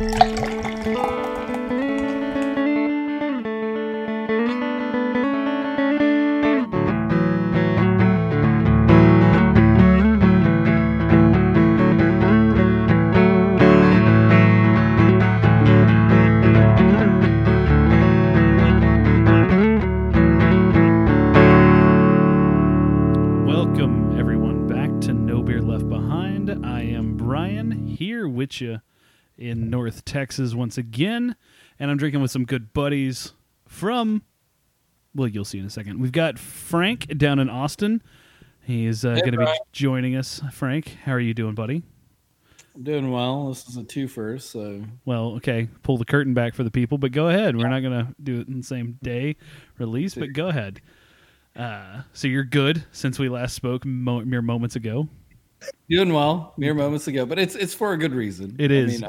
Welcome, Texas once again, and I'm drinking with some good buddies from. Well, you'll see in a second. We've got Frank down in Austin. He is uh, Hey, going to be joining us. Frank, how are you doing, buddy? I'm doing well. This is a twofer, so Well, okay, pull the curtain back for the people, but go ahead. We're not going to do it in the same day release, but go ahead. Uh, so you're good since we last spoke mo- mere moments ago. doing well. Mere moments ago, but it's it's for a good reason. It I is.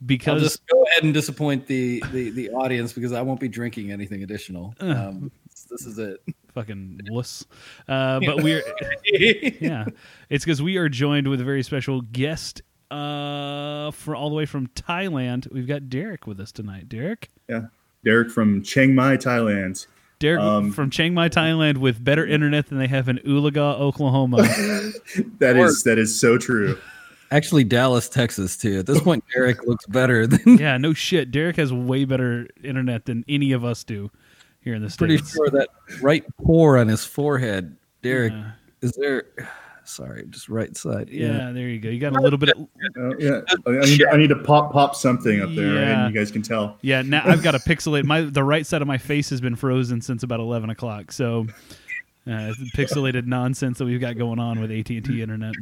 Mean, I'll just go ahead and disappoint the, the the audience because I won't be drinking anything additional. Um, this is it. fucking wuss. Uh, but we're yeah, it's because we are joined with a very special guest uh, for all the way from Thailand. We've got Derek with us tonight. Derek, Yeah. Derek from Chiang Mai, Thailand. Derek Um, from Chiang Mai, Thailand, with better internet than they have in Ulaga, Oklahoma. That Or- is that is so true. Actually, Dallas, Texas, too. At this point, Derek looks better than. yeah, no shit. Derek has way better internet than any of us do here in the Pretty sure that right pore on his forehead, Derek. Yeah. Is there? Sorry, just right side. Yeah, there you go. You got a little bit of Oh, yeah. I, I need to, I need to pop pop something up there, Yeah. and you guys can tell. Yeah, now I've got a pixelate. My the right side of my face has been frozen since about eleven o'clock. So, uh, pixelated nonsense that we've got going on with AT and T internet.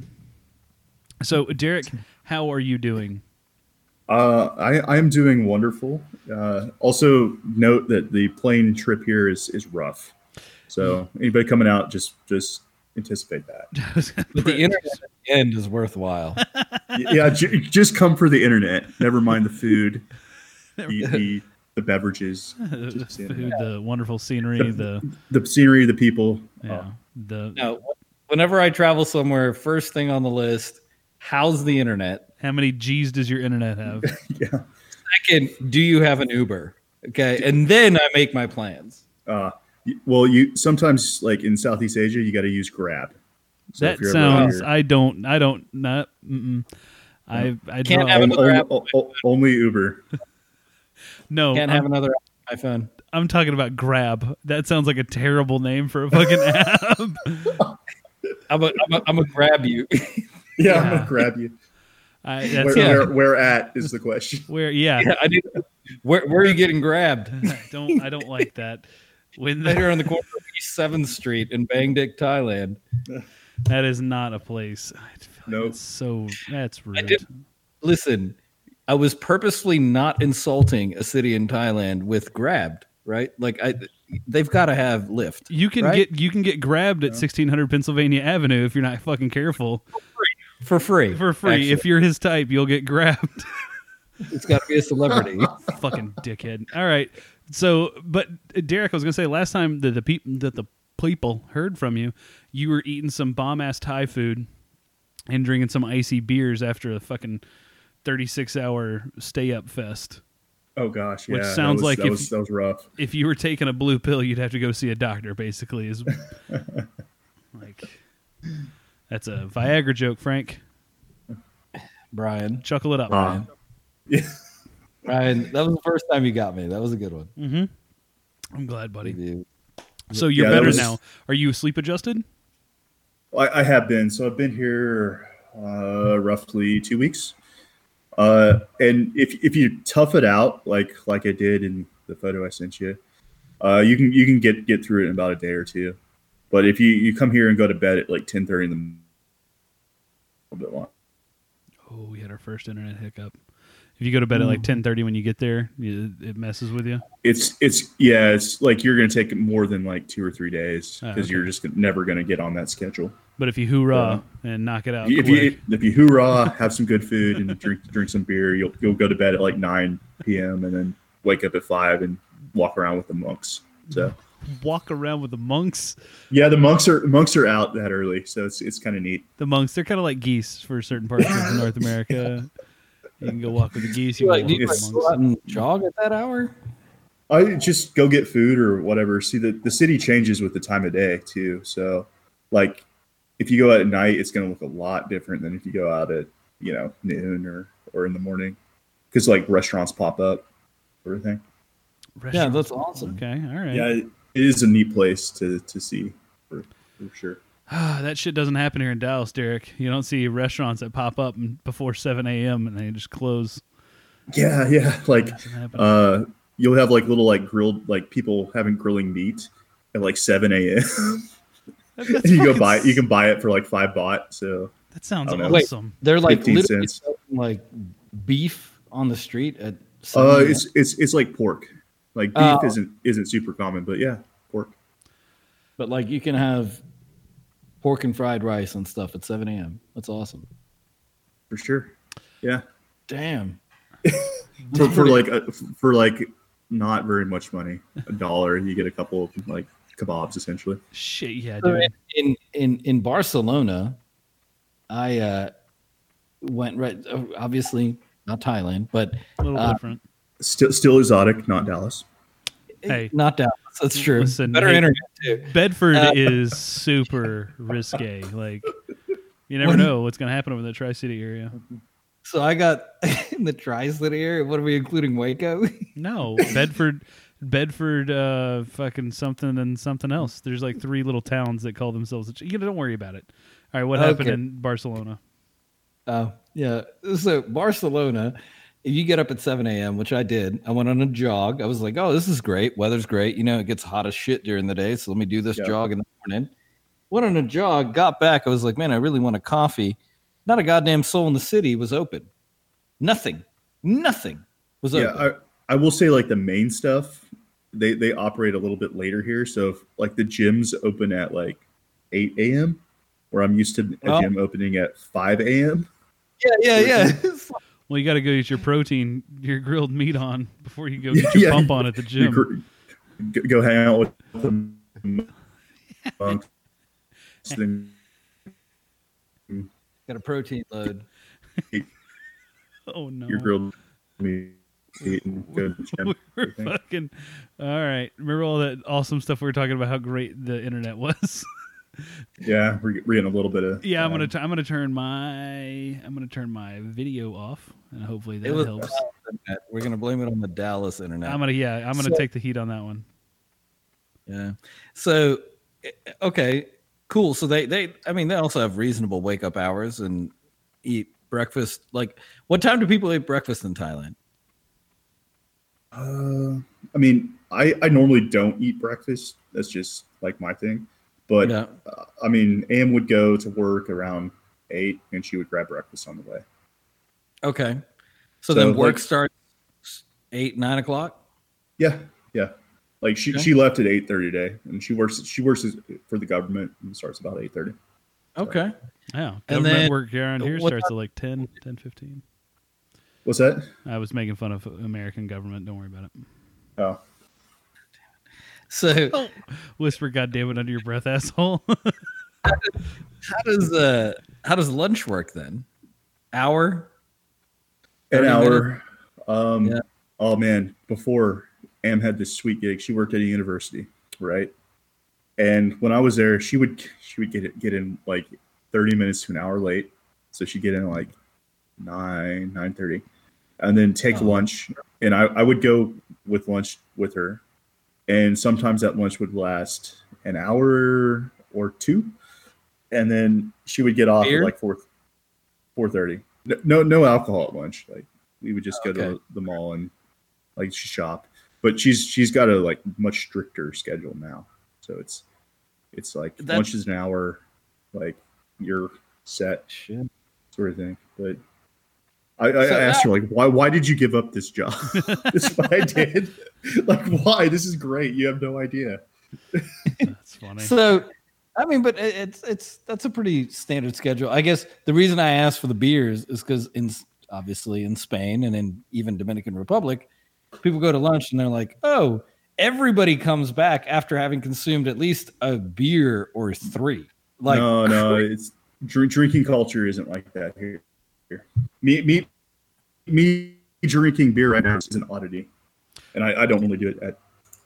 So, Derek, how are you doing? Uh, I I am doing wonderful. Uh, also, note that the plane trip here is is rough. So anybody coming out, just just anticipate that. But the internet at the end is worthwhile. Yeah, j- just come for the internet. Never mind the food, the the, the beverages, the food, the wonderful scenery, the the scenery, the people. yeah, Oh, the No, whenever I travel somewhere, first thing on the list, how's the internet? how many G's does your internet have? yeah. Second, do you have an Uber? Okay, and then I make my plans. Uh, well, you sometimes like in Southeast Asia, you got to use Grab. So that if you're ever out sounds. here- I don't. I don't. Not. Mm-mm. I. I Can't draw- have on- another on- app. o- o- only Uber. no. Can't I'm, have another iPhone. I'm talking about Grab. That sounds like a terrible name for a fucking app. I'm a, I'm a, I'm a grab you. Yeah, Yeah. I'm gonna grab you. I, Where, Yeah. where, where at is the question. where. Yeah. yeah, I need. Where, where are you getting grabbed? I don't. I don't like that. When Right the, here on the corner of East Seventh Street in Bangdik, Thailand. that is not a place. I feel Nope. So. That's rude. did- Listen, I was purposely not insulting a city in Thailand with grabbed. Right, like I, they've got to have Lyft. You can right? get you can get grabbed at 1600 Pennsylvania Avenue if you're not fucking careful for free. for free. actually. If you're his type, you'll get grabbed. it's got to be a celebrity. fucking dickhead. All right. So, but uh, Derek, I was gonna say last time that the people that the people heard from you, you were eating some bomb ass Thai food and drinking some icy beers after a fucking 36 hour stay up fest. Oh gosh, yeah. Which that sounds was- like that if- was that was rough. If you were taking a blue pill, you'd have to go see a doctor. Basically, is like that's a Viagra joke, Frank. Brian, Chuckle it up. Uh, yeah. Brian, that was the first time you got me. That was a good one. mm-hmm. I'm glad, buddy. You- So you're Yeah, better was- now. Are you sleep adjusted? I, I have been. So I've been here uh, roughly two weeks. Uh, and if if you tough it out like like I did in the photo I sent you, uh, you can you can get get through it in about a day or two. But if you you come here and go to bed at like ten thirty in the m- a little bit long. Oh, we had our first internet hiccup. If you go to bed at like hmm. ten thirty when you get there, it messes with you. It's it's yeah, it's like you're gonna take more than like two or three days ah, because okay. you're just never gonna get on that schedule. But if you hoorah and knock it out, if quick, you if you hoorah, have some good food and drink drink some beer, you'll you'll go to bed at like nine p.m. and then wake up at five and walk around with the monks. So walk around with the monks. yeah, the monks are monks are out that early, so it's it's kind of neat. The monks, they're kind of like geese for certain parts of North America. You can go walk with the geese. You you can like, do walk you with like the go out monks. and jog at that hour? I just go get food or whatever. See, the, the city changes with the time of day too. So, like, if you go out at night, it's going to look a lot different than if you go out at you know noon or or in the morning, because like restaurants pop up, sort of thing. Yeah, that's awesome. Okay, all right. Yeah, it is a neat place to to see for, for sure. that shit doesn't happen here in Dallas, Derek. You don't see restaurants that pop up before 7 a.m. and they just close. Yeah, yeah. Like, uh, you'll have like little like grilled like people having grilling meat at like seven a.m. And you go buy it. You can buy it for like five baht. So That sounds I. Wait. awesome. They're like 15 literally cents. selling, like beef on the street at. Uh, it's it's it's like pork. Like beef Oh. isn't isn't super common, but yeah, pork. but like you can have pork and fried rice and stuff at 7 a.m. That's awesome. for sure. Yeah, Damn. for, for like a, for like not very much money, a dollar, you get a couple of like kebabs essentially. Shit, yeah, dude. in in in Barcelona, I uh, went right. Obviously not Thailand, but A little uh, different. Still still exotic, not Dallas. Hey. not Dallas. That's true. Listen, Better hey- internet too. Bedford uh, is super risque. Like, you never When- know what's going to happen over the Tri City area. So I got in the tri-city area. What are we including Waco? No, Bedford, Bedford, uh, fucking something and something else. There's like three little towns that call themselves. You know, don't worry about it. All right, what happened Okay. in Barcelona? Oh, yeah. So Barcelona, if you get up at 7 a.m., which I did, I went on a jog. I was like, oh, this is great. Weather's great. You know, it gets hot as shit during the day. So let me do this Yeah. jog in the morning. Went on a jog, got back. I was like, man, I really want a coffee. Not a goddamn soul in the city was open. Nothing. Nothing was Yeah, open. I I will say like the main stuff, they they operate a little bit later here. So if, like the gyms open at like eight a.m. Where I'm used to a Oh. gym opening at five a.m. yeah, yeah, yeah. Well, you got to go get your protein, your grilled meat on before you go get your Yeah. pump on at the gym. gr- go- go hang out with the monks. Got a protein load. Oh no, your grilled meat and go to the gym. we're fucking. All right, remember all that awesome stuff we were talking about? How great the internet was. Yeah, we're, we're getting a little bit of. yeah, I'm gonna t- I'm gonna turn my I'm gonna turn my video off, and hopefully that was helps. We're gonna blame it on the Dallas internet. I'm gonna yeah, I'm gonna So- take the heat on that one. Yeah. So, eh, okay, cool. So they they I mean they also have reasonable wake up hours and eat breakfast. Like, what time do people eat breakfast in Thailand? Uh, I mean, I I normally don't eat breakfast. That's just like my thing. But Yeah. uh, I mean, Am would go to work around eight, and she would grab breakfast on the way. Okay. So, So, then work like- starts eight nine o'clock. Yeah, yeah. Like she, Okay. she left at eight thirty today, and she works she works for the government and starts about eight thirty. Okay. Yeah, And government then- work around here what starts at like 10, 10, 15. What's that? I was making fun of American government. Don't worry about it. Oh, So Whisper, goddamn it, under your breath, asshole. how does uh how does lunch work then? Hour. an 30 hour. Um, Yeah. Oh man, before Am had this sweet gig, she worked at a university, right? And when I was there, she would she would get it, get in like thirty minutes to an hour late, so she'd get in like nine nine thirty, and then take Oh. lunch. And I, I would go with lunch with her, and sometimes that lunch would last an hour or two, and then she would get off Beer? at like four four thirty. No, no alcohol at lunch. Like we would just go Okay. to the mall and like she shop. But she's she's got a like much stricter schedule now. So it's it's like That- lunch is an hour, like you're set Shit. sort of thing. But I, I So asked her like, why why did you give up this job? this is what I did. like why? This is great. You have no idea. That's funny. So, I mean, but it- it's it's that's a pretty standard schedule. I guess the reason I asked for the beers is because in obviously in Spain and in even Dominican Republic, people go to lunch and they're like, "Oh, everybody comes back after having consumed at least a beer or three. Like, no, no, it's drinking culture isn't like that here. Here. Me, me me drinking beer right now is an oddity, and I, I don't normally do it at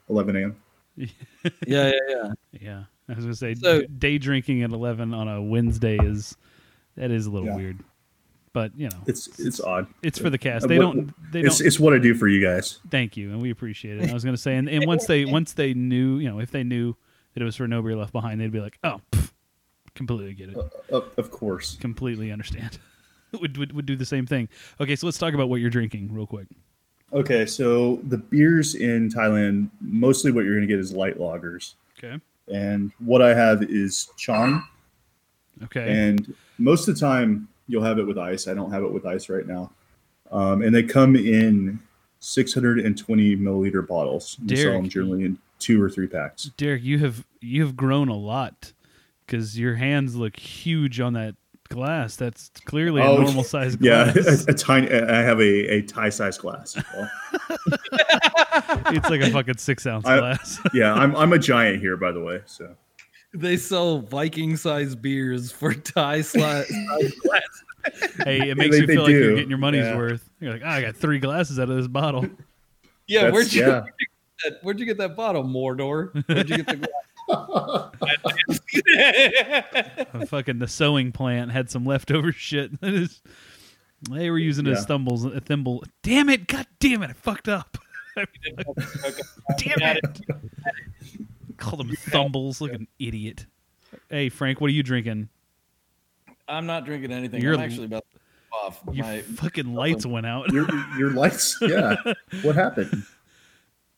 11 a.m. Yeah, yeah, yeah. Yeah, I was gonna say So- day drinking at eleven on a Wednesday is that is a little Yeah. weird, but you know It's it's odd. it's for the cast. Uh, They what- don't they It's don't it's what I do for you guys. thank you and we appreciate it. I was gonna say and, and once they once they knew you know if they knew that it was for No Beer Left Behind, they'd be like, oh, pff, completely get it, Of, of course. completely understand. would, would would do the same thing. Okay, so let's talk about what you're drinking real quick. Okay, so the beers in Thailand, mostly what you're going to get is light lagers. Okay. And what I have is Chong. Okay. And most of the time, you'll have it with ice. I don't have it with ice right now. Um, and they come in 620 milliliter bottles. We sell them generally in two or three packs. Derek, you have you have grown a lot because your hands look huge on that glass. That's clearly a Oh, normal size Yeah, glass. a, a tiny. I have a, a Thai size glass. well. it's like a fucking six ounce I- glass. yeah, I'm I'm a giant here, by the way. So They sell Viking size beers for tie sli- size glass. hey, it makes They- you feel like you're getting your money's Yeah. worth. You're like, oh, I got three glasses out of this bottle. Yeah, That's- where'd you, yeah. where'd you get that? Where'd you get that bottle, Mordor? Where'd you get the glass? fucking the sewing plant had some leftover shit. That is, they were using it as Yeah. stumbles, a thimble. Damn it! God damn it! I fucked up. damn it! Call them thumbles. Like an idiot. Hey Frank, what are you drinking? I'm not drinking anything. You're- I'm actually about to off Your my. fucking lights went out. your your lights. Yeah. What happened?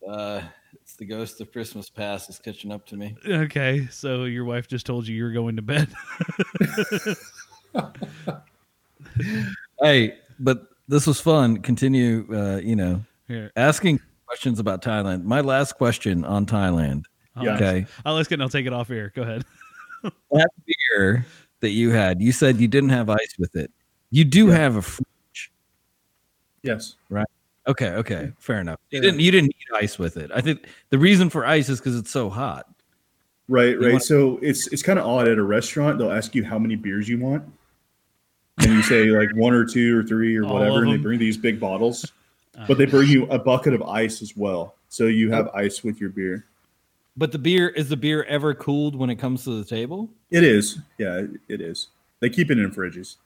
Uh, it's the ghost of Christmas past is catching up to me. Okay, so your wife just told you you're going to bed. Hey, but this was fun. Continue, uh, you know, Here, asking questions about Thailand. My last question on Thailand. Yeah. Okay, I'll ask it and I'll take it off here. Go ahead. that beer that you had, you said you didn't have ice with it. You do Yeah. have a. Fridge. Yes. Okay, okay, fair enough. You Yeah. didn't. You didn't need ice with it. I think the reason for ice is because it's so hot. Right, right. want- so it's it's kind of odd at a restaurant. They'll ask you how many beers you want, and you say like one or two or three or All whatever, and they bring these big bottles. Uh, But they bring you a bucket of ice as well, so you have ice with your beer. But the beer is the beer ever cooled when it comes to the table? It is, yeah, it- it is. They keep it in fridges,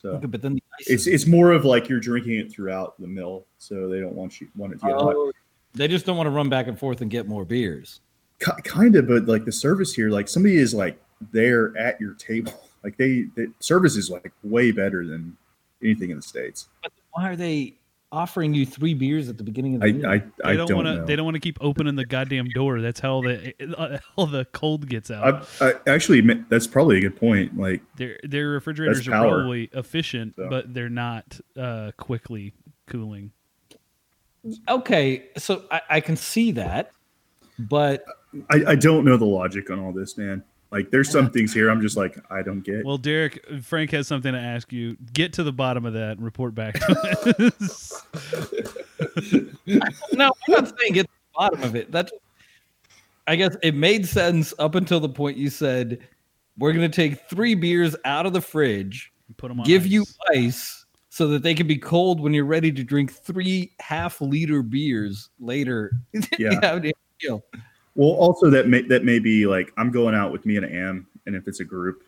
so Okay, but then the ice it's it's more of like you're drinking it throughout the mill, so they don't want you want it to get hot. Oh, they just don't want to run back and forth and get more beers. kind of but like the service here like somebody is like there at your table like they the service is like way better than anything in the states But why are they offering you three beers at the beginning of the i meal? i, They I don't, don't, want to. know They don't want to keep opening the goddamn door. That's how the uh, all the cold gets out. I, I actually that's probably a good point like their their refrigerators are power. probably efficient, So. but they're not uh, quickly cooling. okay, so I, I can see that, but I, I don't know the logic on all this man like there's some things here i'm just like i don't get Well, Derek, Frank has something to ask you. Get to the bottom of that and report back to us. no, I'm not saying get to the bottom of it. That I guess it made sense up until the point you said we're going to take three beers out of the fridge, Put them on. give ice. you ice so that they can be cold when you're ready to drink three half liter beers later. Yeah. how do you feel? Well also that may that may be like i'm going out with me and am and if it's a group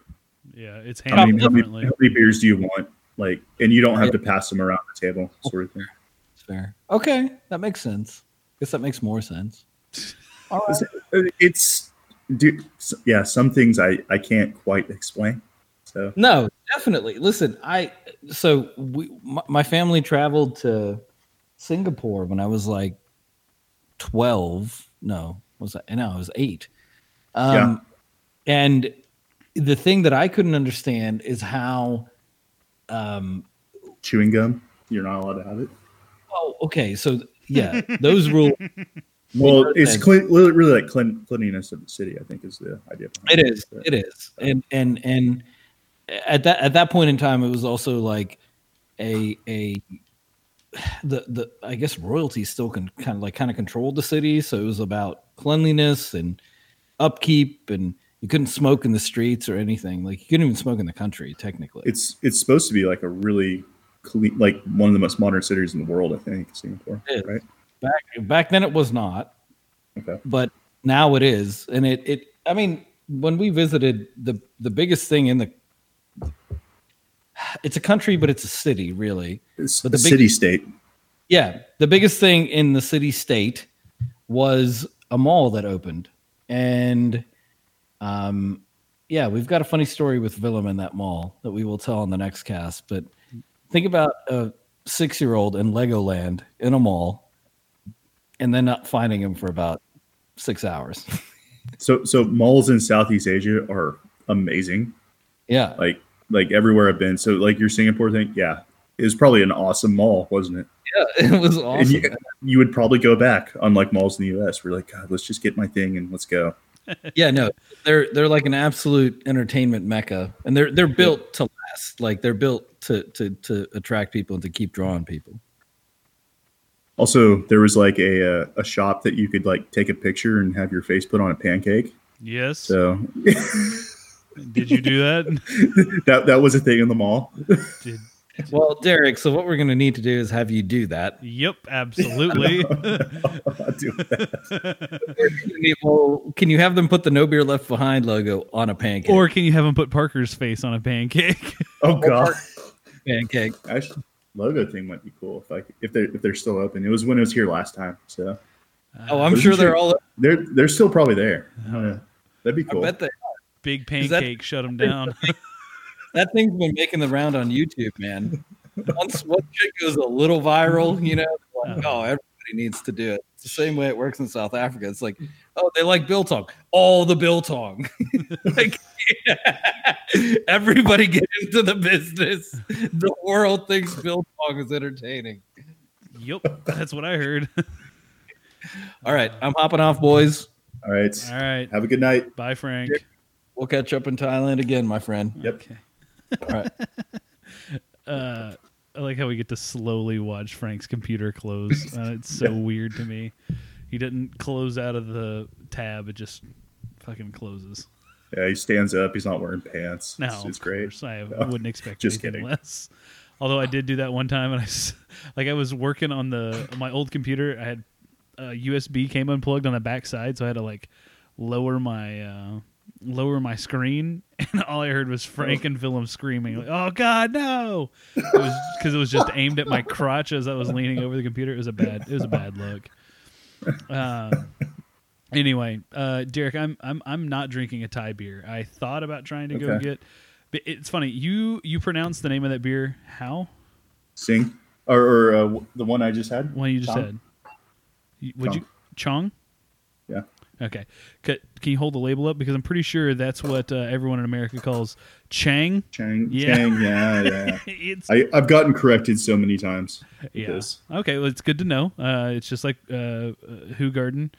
Yeah, it's how many, handled how, many, how many beers do you want like and you don't have to pass them around the table sort of thing It's fair. Okay, that makes sense. guess that makes more sense. All right. it's dude, yeah some things i i can't quite explain so No, definitely. Listen, I so we my, my family traveled to Singapore when I was like twelve. No, was that? No, I was eight. Um, Yeah. And the thing that I couldn't understand is how. Um, chewing gum you're not allowed to have it oh, okay. So yeah, those rules. well it's clean, really, really like clean, cleanliness of the city i think is the idea behind It is. It is. And and and at that at that point in time, it was also like a a the the I guess royalty still can kind of like kind of controlled the city, so it was about cleanliness and upkeep, and you couldn't smoke in the streets or anything. Like you couldn't even smoke in the country technically. it's it's supposed to be like a really clean, like one of the most modern cities in the world. I think Singapore, It is. right? Back back then it was not, Okay. but now it is, and it it. I mean, when we visited the the biggest thing in the, it's a country, but it's a city, really. It's But the big- city state. Yeah, the biggest thing in the city state was a mall that opened, and um, yeah, we've got a funny story with Willem in that mall that we will tell on the next cast. But think about a six-year-old in Legoland in a mall, and then not finding him for about six hours. So so malls in Southeast Asia are amazing. yeah, Like like everywhere I've been. So like your Singapore thing, yeah, it was probably an awesome mall, wasn't it? yeah, it was awesome. you, you would probably go back, unlike malls in the U.S. We're like, God, let's just get my thing and let's go. yeah, no, they're they're like an absolute entertainment mecca, and they're they're built to last. Like they're built to to to attract people and to keep drawing people. Also, there was like a uh, a shop that you could like take a picture and have your face put on a pancake. Yes. So Did you do that? that that was a thing in the mall. Did, Well, Derek, so what we're going to need to do is have you do that. yep, absolutely. I'll do that. Well, can you have them put the No Beer Left Behind logo on a pancake? or can you have them put Parker's face on a pancake? Oh god, pancake? actually, logo thing might be cool if I if they are if they're still open. It was when it was here last time, so Oh, I'm Wasn't sure they're sure. all. they're they're still probably there. Uh-huh. Yeah. That'd be I cool. bet they. Big Is that- pancake shut him down. That thing's been making the round on YouTube, man. Once one chick goes a little viral, you know, like, oh. oh, everybody needs to do it. It's the same way it works in South Africa. It's like, oh, they like biltong. All the biltong. like, everybody get into the business. The world thinks biltong is entertaining. yep, that's what I heard. All right, I'm hopping off, boys. All right. All right. Have a good night. Bye, Frank. We'll catch up in Thailand again, my friend. Yep. Okay. All right. Uh, I like how we get to slowly watch Frank's computer close. Uh, it's so weird to me. He didn't close out of the tab; it just fucking closes. Yeah, he stands up. He's not wearing pants. No, it's, it's great. I No, wouldn't expect just anything kidding. less. Although I did do that one time, and I s- like I was working on the my old computer. I had a USB came unplugged on the back side, so I had to like lower my uh, lower my screen, and all I heard was Frank and Willem screaming, like, "Oh God, no!" It was because it was just aimed at my crotch as I was leaning over the computer. It was a bad it was a bad look. Um, anyway, uh, Derek, I'm I'm I'm not drinking a Thai beer. I thought about trying to go get. But it's funny. You you pronounce the name of that beer how? Sing or, or uh, the one I just had. One you just Chong? said. Would Chong. you Chong? Okay. Can, can you hold the label up because I'm pretty sure that's what uh, everyone in America calls Chang. Chang. Yeah. Chang. Yeah, yeah. I, I've gotten corrected so many times. yeah. this. Okay, well, it's good to know. Uh, it's just like uh, uh, Who Garden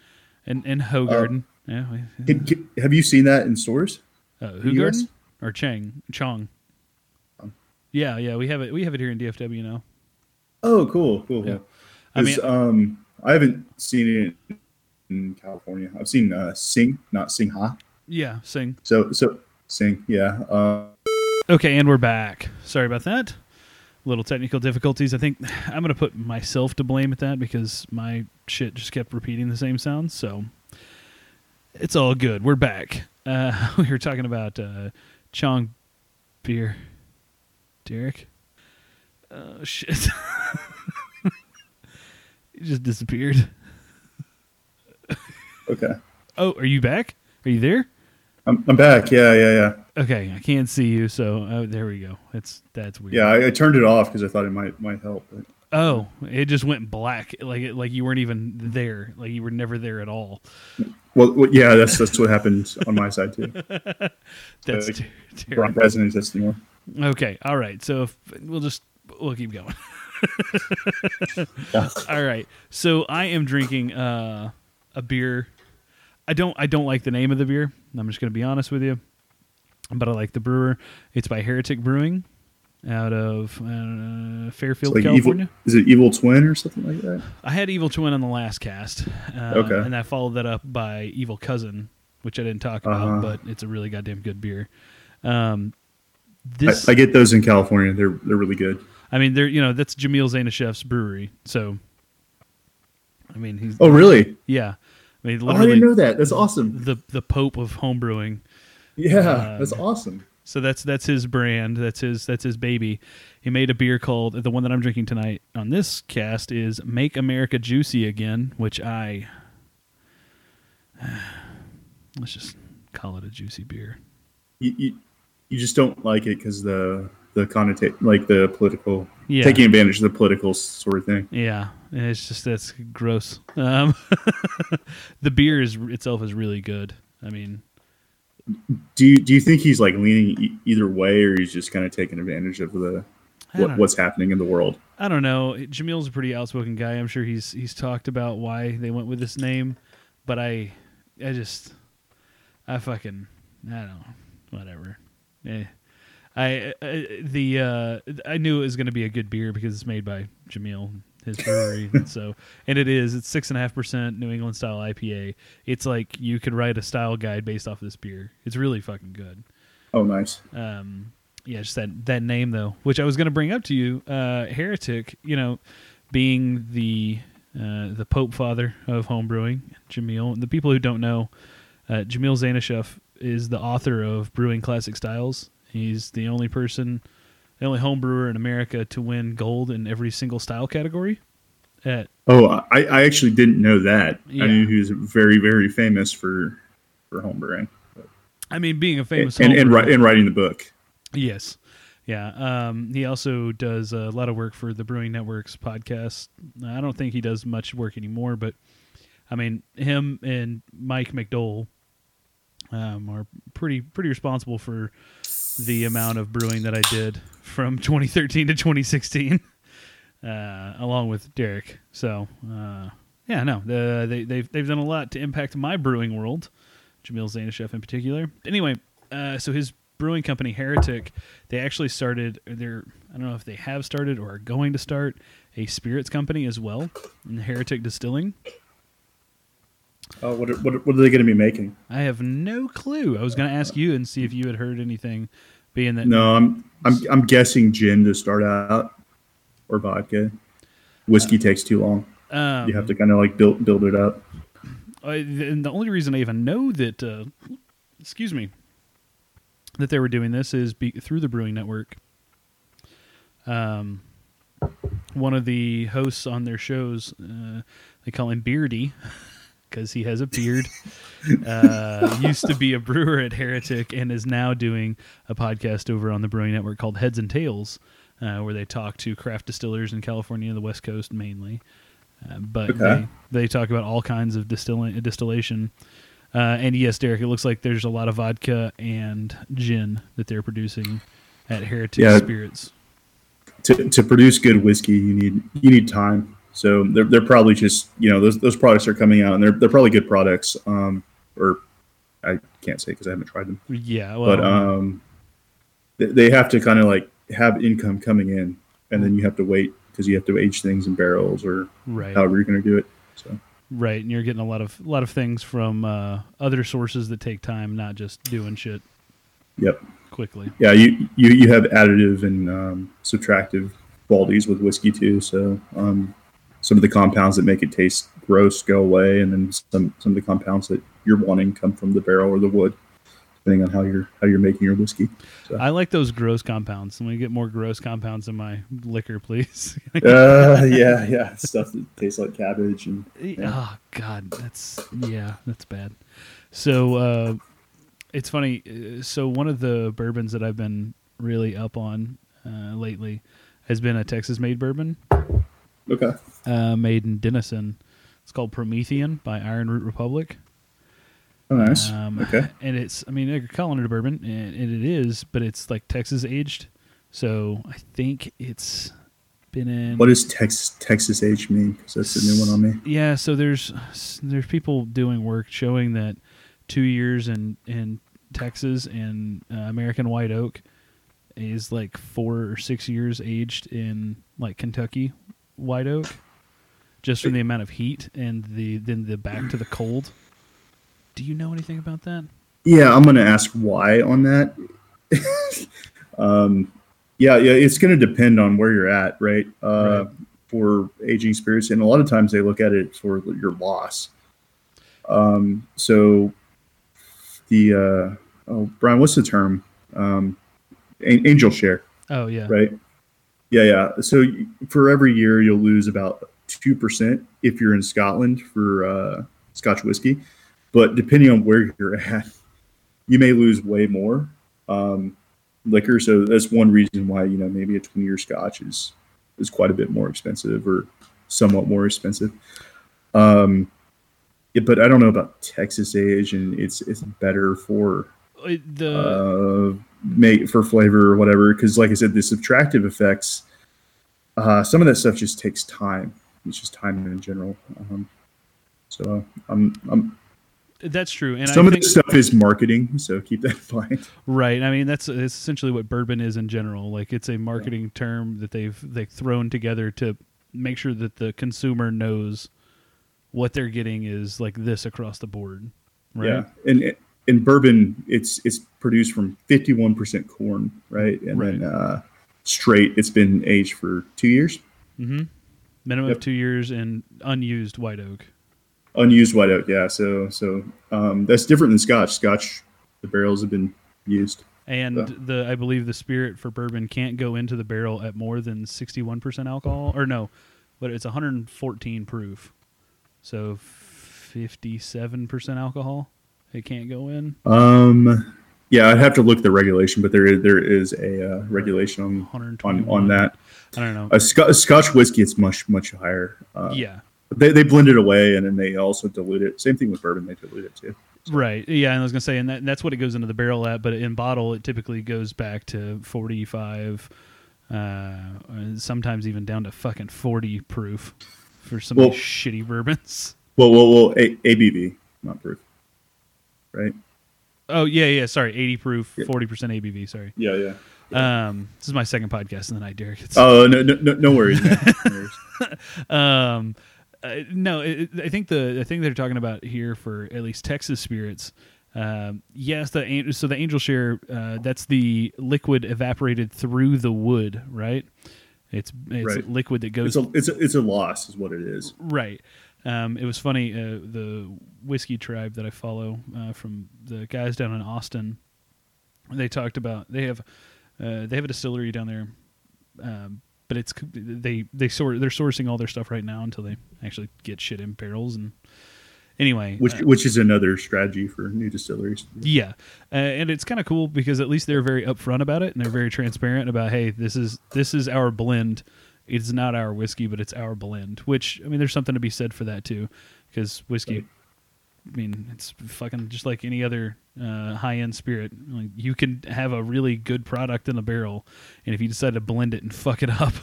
and and Ho Garden. yeah. Can- can- have you seen that in stores? Uh, Who? Garden or Chang Chong. Um. Yeah, yeah, we have it. We have it here in DFW now. Oh, cool, cool. Yeah. cool. I mean- um, I haven't seen it in California. I've seen uh, Sing, not Sing Ha. Yeah, sing. So, so Sing, yeah. Uh, Okay, and we're back. Sorry about that. Little technical difficulties. I think I'm going to put myself to blame at that because my shit just kept repeating the same sounds. So it's all good. We're back. Uh, we were talking about uh, Chong beer. Derek? Oh, shit. he just disappeared. Okay, Oh, are you back? Are you there? I'm, I'm back. Yeah, yeah, yeah. Okay, I can't see you, so uh, there we go. It's that's weird. Yeah, I, I turned it off because I thought it might might help. But Oh, it just went black, like it, like you weren't even there, like you were never there at all. well, well, yeah, that's that's what happened on my side too. That's Uh, ter- Brock doesn't exist anymore. Okay, all right. So if, we'll just we'll keep going. Yeah. all right. So I am drinking uh, a beer. I don't I don't like the name of the beer. I'm just going to be honest with you, but I like the brewer. It's by Heretic Brewing, out of uh, Fairfield, like California. evil, is it Evil Twin or something like that? I had Evil Twin on the last cast. Uh, Okay. And I followed that up by Evil Cousin, which I didn't talk about, Uh-huh. but it's a really goddamn good beer. Um, I, this, I get those in California. They're they're really good. I mean, there you know that's Jamil Zainasheff's brewery. So, I mean, he's Oh, really? yeah. I mean, Oh, I didn't know that. That's awesome. the the Pope of homebrewing. Yeah, Um, that's awesome. So that's that's his brand. That's his that's his baby. He made a beer called the one that I'm drinking tonight on this cast is Make America Juicy Again, which I let's just call it a juicy beer. You, you, you just don't like it because the the connotate like the political Yeah. taking advantage of the political sort of thing. Yeah, it's just that's gross. Um, the beer is itself is really good. I mean, Do you do you think he's like leaning e- either way, or he's just kind of taking advantage of the what, what's happening in the world? I don't know. Jamil's a pretty outspoken guy. I'm sure he's he's talked about why they went with this name, but I I just I fucking I don't know. Whatever. Eh. I, I the uh I knew it was going to be a good beer because it's made by Jamil, his brewery. so and it is. It's six and a half percent New England style IPA. It's like you could write a style guide based off of this beer. It's really fucking good. Oh, nice. Um, yeah, just that that name though, which I was going to bring up to you, uh, Heretic. You know, being the uh, the Pope Father of homebrewing, Jamil. The people who don't know, uh, Jamil Zainasheff is the author of Brewing Classic Styles. He's the only person, the only home brewer in America to win gold in every single style category. At Oh, I, I actually didn't know that. Yeah. I knew he was very very famous for for homebrewing I mean, being a famous and, and, homebrewer- wri- and writing the book. Yes. Yeah. Um, he also does a lot of work for the Brewing Network's podcast. I don't think he does much work anymore, but I mean, him and Mike McDole um, are pretty pretty responsible for the amount of brewing that I did from 2013 to 2016, uh, along with Derek. So uh, yeah, no, the, they they've they've done a lot to impact my brewing world. Jamil Zainasheff in particular. Anyway, uh, so his brewing company Heretic, they actually started. They're I don't know if they have started or are going to start a spirits company as well, in Heretic Distilling. Oh, what are, what are, what are they going to be making? I have no clue. I was going to ask you and see if you had heard anything, being that No, I'm I'm I'm guessing gin to start out or vodka. Whiskey takes too long. um, You have to kind of like build build it up. I, and the only reason I even know that, uh, excuse me, that they were doing this is be, through the Brewing Network. Um, one of the hosts on their shows, uh, they call him Beardy because he has a beard. uh, used to be a brewer at Heretic and is now doing a podcast over on the Brewing Network called Heads and Tails, uh, where they talk to craft distillers in California and the West Coast mainly. Uh, but Okay. they, they talk about all kinds of distilling, distillation. Uh, and yes, Derek, it looks like there's a lot of vodka and gin that they're producing at Heretic Yeah. Spirits. To to produce good whiskey, you need you need time. So they're they're probably just you know those those products are coming out and they're they're probably good products. Um, or I can't say because I haven't tried them. Yeah, well, but um, they, they have to kind of like have income coming in, and then you have to wait because you have to age things in barrels or right, however you're going to do it. So right, and you're getting a lot of a lot of things from uh, other sources that take time, not just doing shit yep, quickly. yeah, you you you have additive and um, subtractive qualities with whiskey too. So um, some of the compounds that make it taste gross go away, and then some some of the compounds that you're wanting come from the barrel or the wood, depending on how you're how you're making your whiskey. So. I like those gross compounds. Let me get more gross compounds in my liquor, please. uh, yeah, yeah, stuff that tastes like cabbage and Oh God, that's yeah, that's bad. So uh, it's funny. uh, So one of the bourbons that I've been really up on uh, lately has been a Texas-made bourbon okay. uh, made in Denison. It's called Promethean by Ironroot Republic. Oh, nice. Um, okay. And it's, I mean, they're calling it a bourbon, and, and it is, but it's like Texas aged. So I think it's been in. What does Texas Texas age mean? Because that's a new one on me. Yeah, so there's there's people doing work showing that two years in in Texas and uh, American white oak is like four or six years aged in like Kentucky white oak, just from the amount of heat and the then the back to the cold. Do you know anything about that? Yeah, I'm going to ask why on that. um, Yeah, yeah, it's going to depend on where you're at, right? Uh, Right. For aging spirits, and a lot of times they look at it for your loss. Um, so the uh, oh, Brian, what's the term? Um, angel share, Oh yeah. right? Yeah, yeah. So for every year, you'll lose about two percent if you're in Scotland for uh, Scotch whiskey, but depending on where you're at, you may lose way more um, liquor. So that's one reason why you know maybe a 20 year Scotch is is quite a bit more expensive or somewhat more expensive. Um, yeah, but I don't know about Texas age, and it's it's better for Uh, The uh, make for flavor or whatever. Because, like I said, the subtractive effects, uh, some of that stuff just takes time. It's just time in general. Um, so I'm, I'm that's true, and some I of this stuff is marketing. So keep that in mind. right. I mean, that's, that's essentially what bourbon is in general. Like it's a marketing term that they've they've thrown together to make sure that the consumer knows what they're getting is like this across the board. Right. Yeah, and in bourbon, it's it's produced from 51% corn, right, and Right. then uh, straight. It's been aged for two years. Mm-hmm. Minimum of two years and unused white oak. Unused white oak, yeah. So so um, that's different than Scotch. Scotch, the barrels have been used. And Yeah. the I believe the spirit for bourbon can't go into the barrel at more than sixty one percent alcohol, or no, but it's one hundred and fourteen proof, so fifty seven percent alcohol. It can't go in. Um, yeah, I'd have to look at the regulation, but there is, there is a uh, regulation on on on that. I don't know. A, Sc- a Scotch whiskey, it's much much higher. Uh, yeah, they they blend it away and then they also dilute it. Same thing with bourbon, they dilute it too. right. Yeah, and I was gonna say, and that, that's what it goes into the barrel at. But in bottle, it typically goes back to forty five, uh, sometimes even down to fucking forty proof for some Well- shitty bourbons. Well, well, well, a- ABV, not proof, right? Oh yeah, yeah. Sorry, eighty proof, forty percent ABV. Sorry. Yeah, yeah. Um, this is my second podcast in the night, Derek. It's, Oh no, no, no, no worries. No worries. um, uh, no, it, I think the the thing they're talking about here for at least Texas spirits. Um, yes, the so the angel share uh, that's the liquid evaporated through the wood, right? It's it's Right. liquid that goes It's a it's a it's a loss, is what it is. Right. Um, it was funny. Uh, the whiskey tribe that I follow uh, from the guys down in Austin, they talked about they have uh, they have a distillery down there, um, but it's they they sort they're sourcing all their stuff right now until they actually get shit in barrels and anyway. Which uh, which is another strategy for new distilleries. yeah, uh, and it's kind of cool because at least they're very upfront about it and they're very transparent about hey, this is this is our blend. It's not our whiskey, but it's our blend. Which I mean, there's something to be said for that too, because whiskey. Right. I mean, it's fucking just like any other uh, high end spirit. Like you can have a really good product in a barrel, and if you decide to blend it and fuck it up,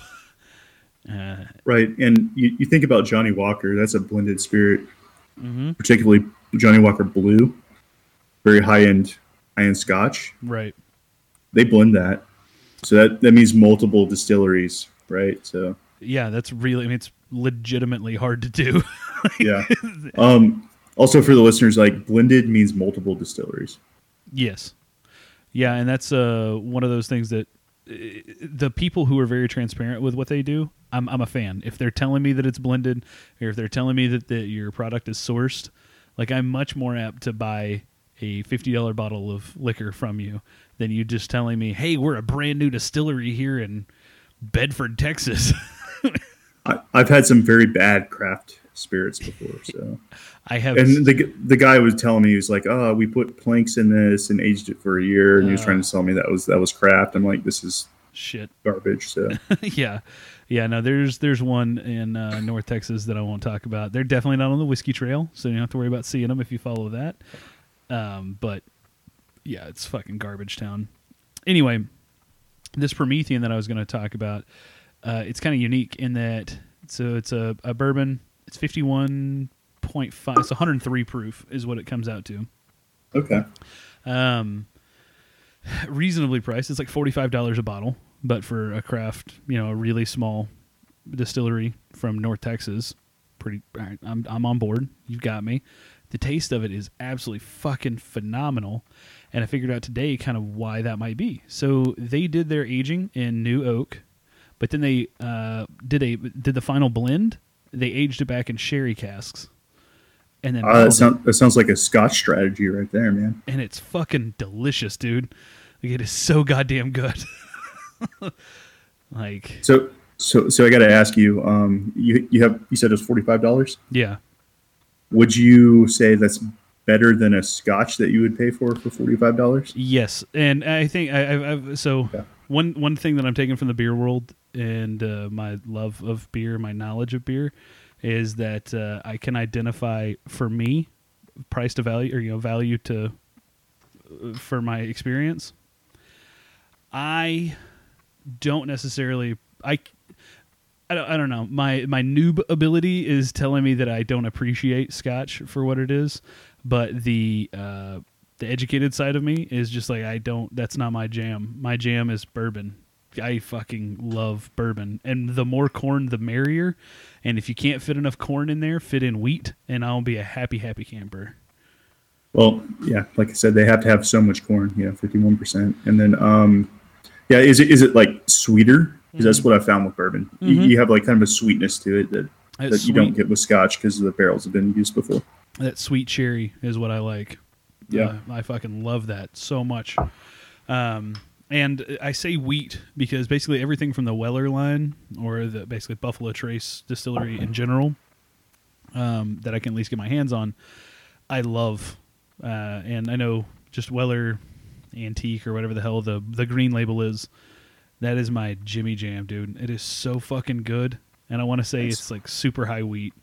uh, Right, and you, you think about Johnnie Walker. That's a blended spirit, mhm, particularly Johnnie Walker Blue, very high end high end Scotch. right? They blend that, so that that means multiple distilleries, right? So Yeah, that's really. I mean, it's legitimately hard to do. yeah. um, also for the listeners, like blended means multiple distilleries. Yes. Yeah, and that's uh, one of those things that uh, the people who are very transparent with what they do, I'm, I'm a fan. If they're telling me that it's blended, or if they're telling me that the, your product is sourced, like I'm much more apt to buy a fifty dollar bottle of liquor from you than you just telling me, "Hey, we're a brand new distillery here in Bedford, Texas." I, I've had some very bad craft spirits before, so I have, and the the guy was telling me he was like, "Oh, we put planks in this and aged it for a year," and he was Uh. trying to sell me that was that was craft. I'm like, this is shit. garbage. So yeah, yeah. No, there's there's one in uh, North Texas that I won't talk about. They're definitely not on the whiskey trail, so you don't have to worry about seeing them if you follow that. Um, but yeah, it's fucking garbage town. Anyway, this Promethean that I was going to talk about, uh, it's kind of unique in that so it's a, a bourbon. It's fifty one point five. It's one hundred three proof is what it comes out to. okay, Um, reasonably priced. It's like forty five dollars a bottle, but for a craft, you know, a really small distillery from North Texas, pretty. right, I'm I'm on board. You've got me. the taste of it is absolutely fucking phenomenal. And I figured out today kind of why that might be. So they did their aging in new oak, but then they uh, did a did the final blend. They aged it back in sherry casks, and then Uh, that, it. sound, that sounds like a Scotch strategy right there, man. and it's fucking delicious, dude. Like it is so goddamn good. like So, so, so I got to ask you. Um, you you have you said it was forty five dollars. yeah, Would you say that's better than a Scotch that you would pay for for forty five dollars? yes, and I think I, I've, I've so Yeah. one one thing that I'm taking from the beer world and uh, my love of beer, my knowledge of beer, is that uh, I can identify for me price to value or you know value to uh, for my experience. I don't necessarily I I don't, I don't know. My my noob ability is telling me that I don't appreciate Scotch for what it is, but the uh, the educated side of me is just like I don't. That's not my jam. My jam is bourbon. I fucking love bourbon, and the more corn, the merrier. And if you can't fit enough corn in there, fit in wheat, and I'll be a happy, happy camper. Well, yeah, like I said, they have to have so much corn, you know, fifty one percent, and then um, yeah, is it is it like sweeter? Because that's what I found with bourbon. You, Mhm. you have like kind of a sweetness to it that, That that you don't get with Scotch because the barrels have been used before. That sweet cherry is what I like. Yeah. Uh, I fucking love that so much. Um, and I say wheat because basically everything from the Weller line or the basically Buffalo Trace distillery in general um, that I can at least get my hands on, I love. Uh, and I know just Weller Antique or whatever the hell the the green label is. That is my Jimmy Jam, dude. It is so fucking good, and I want to say Nice. it's like super high wheat.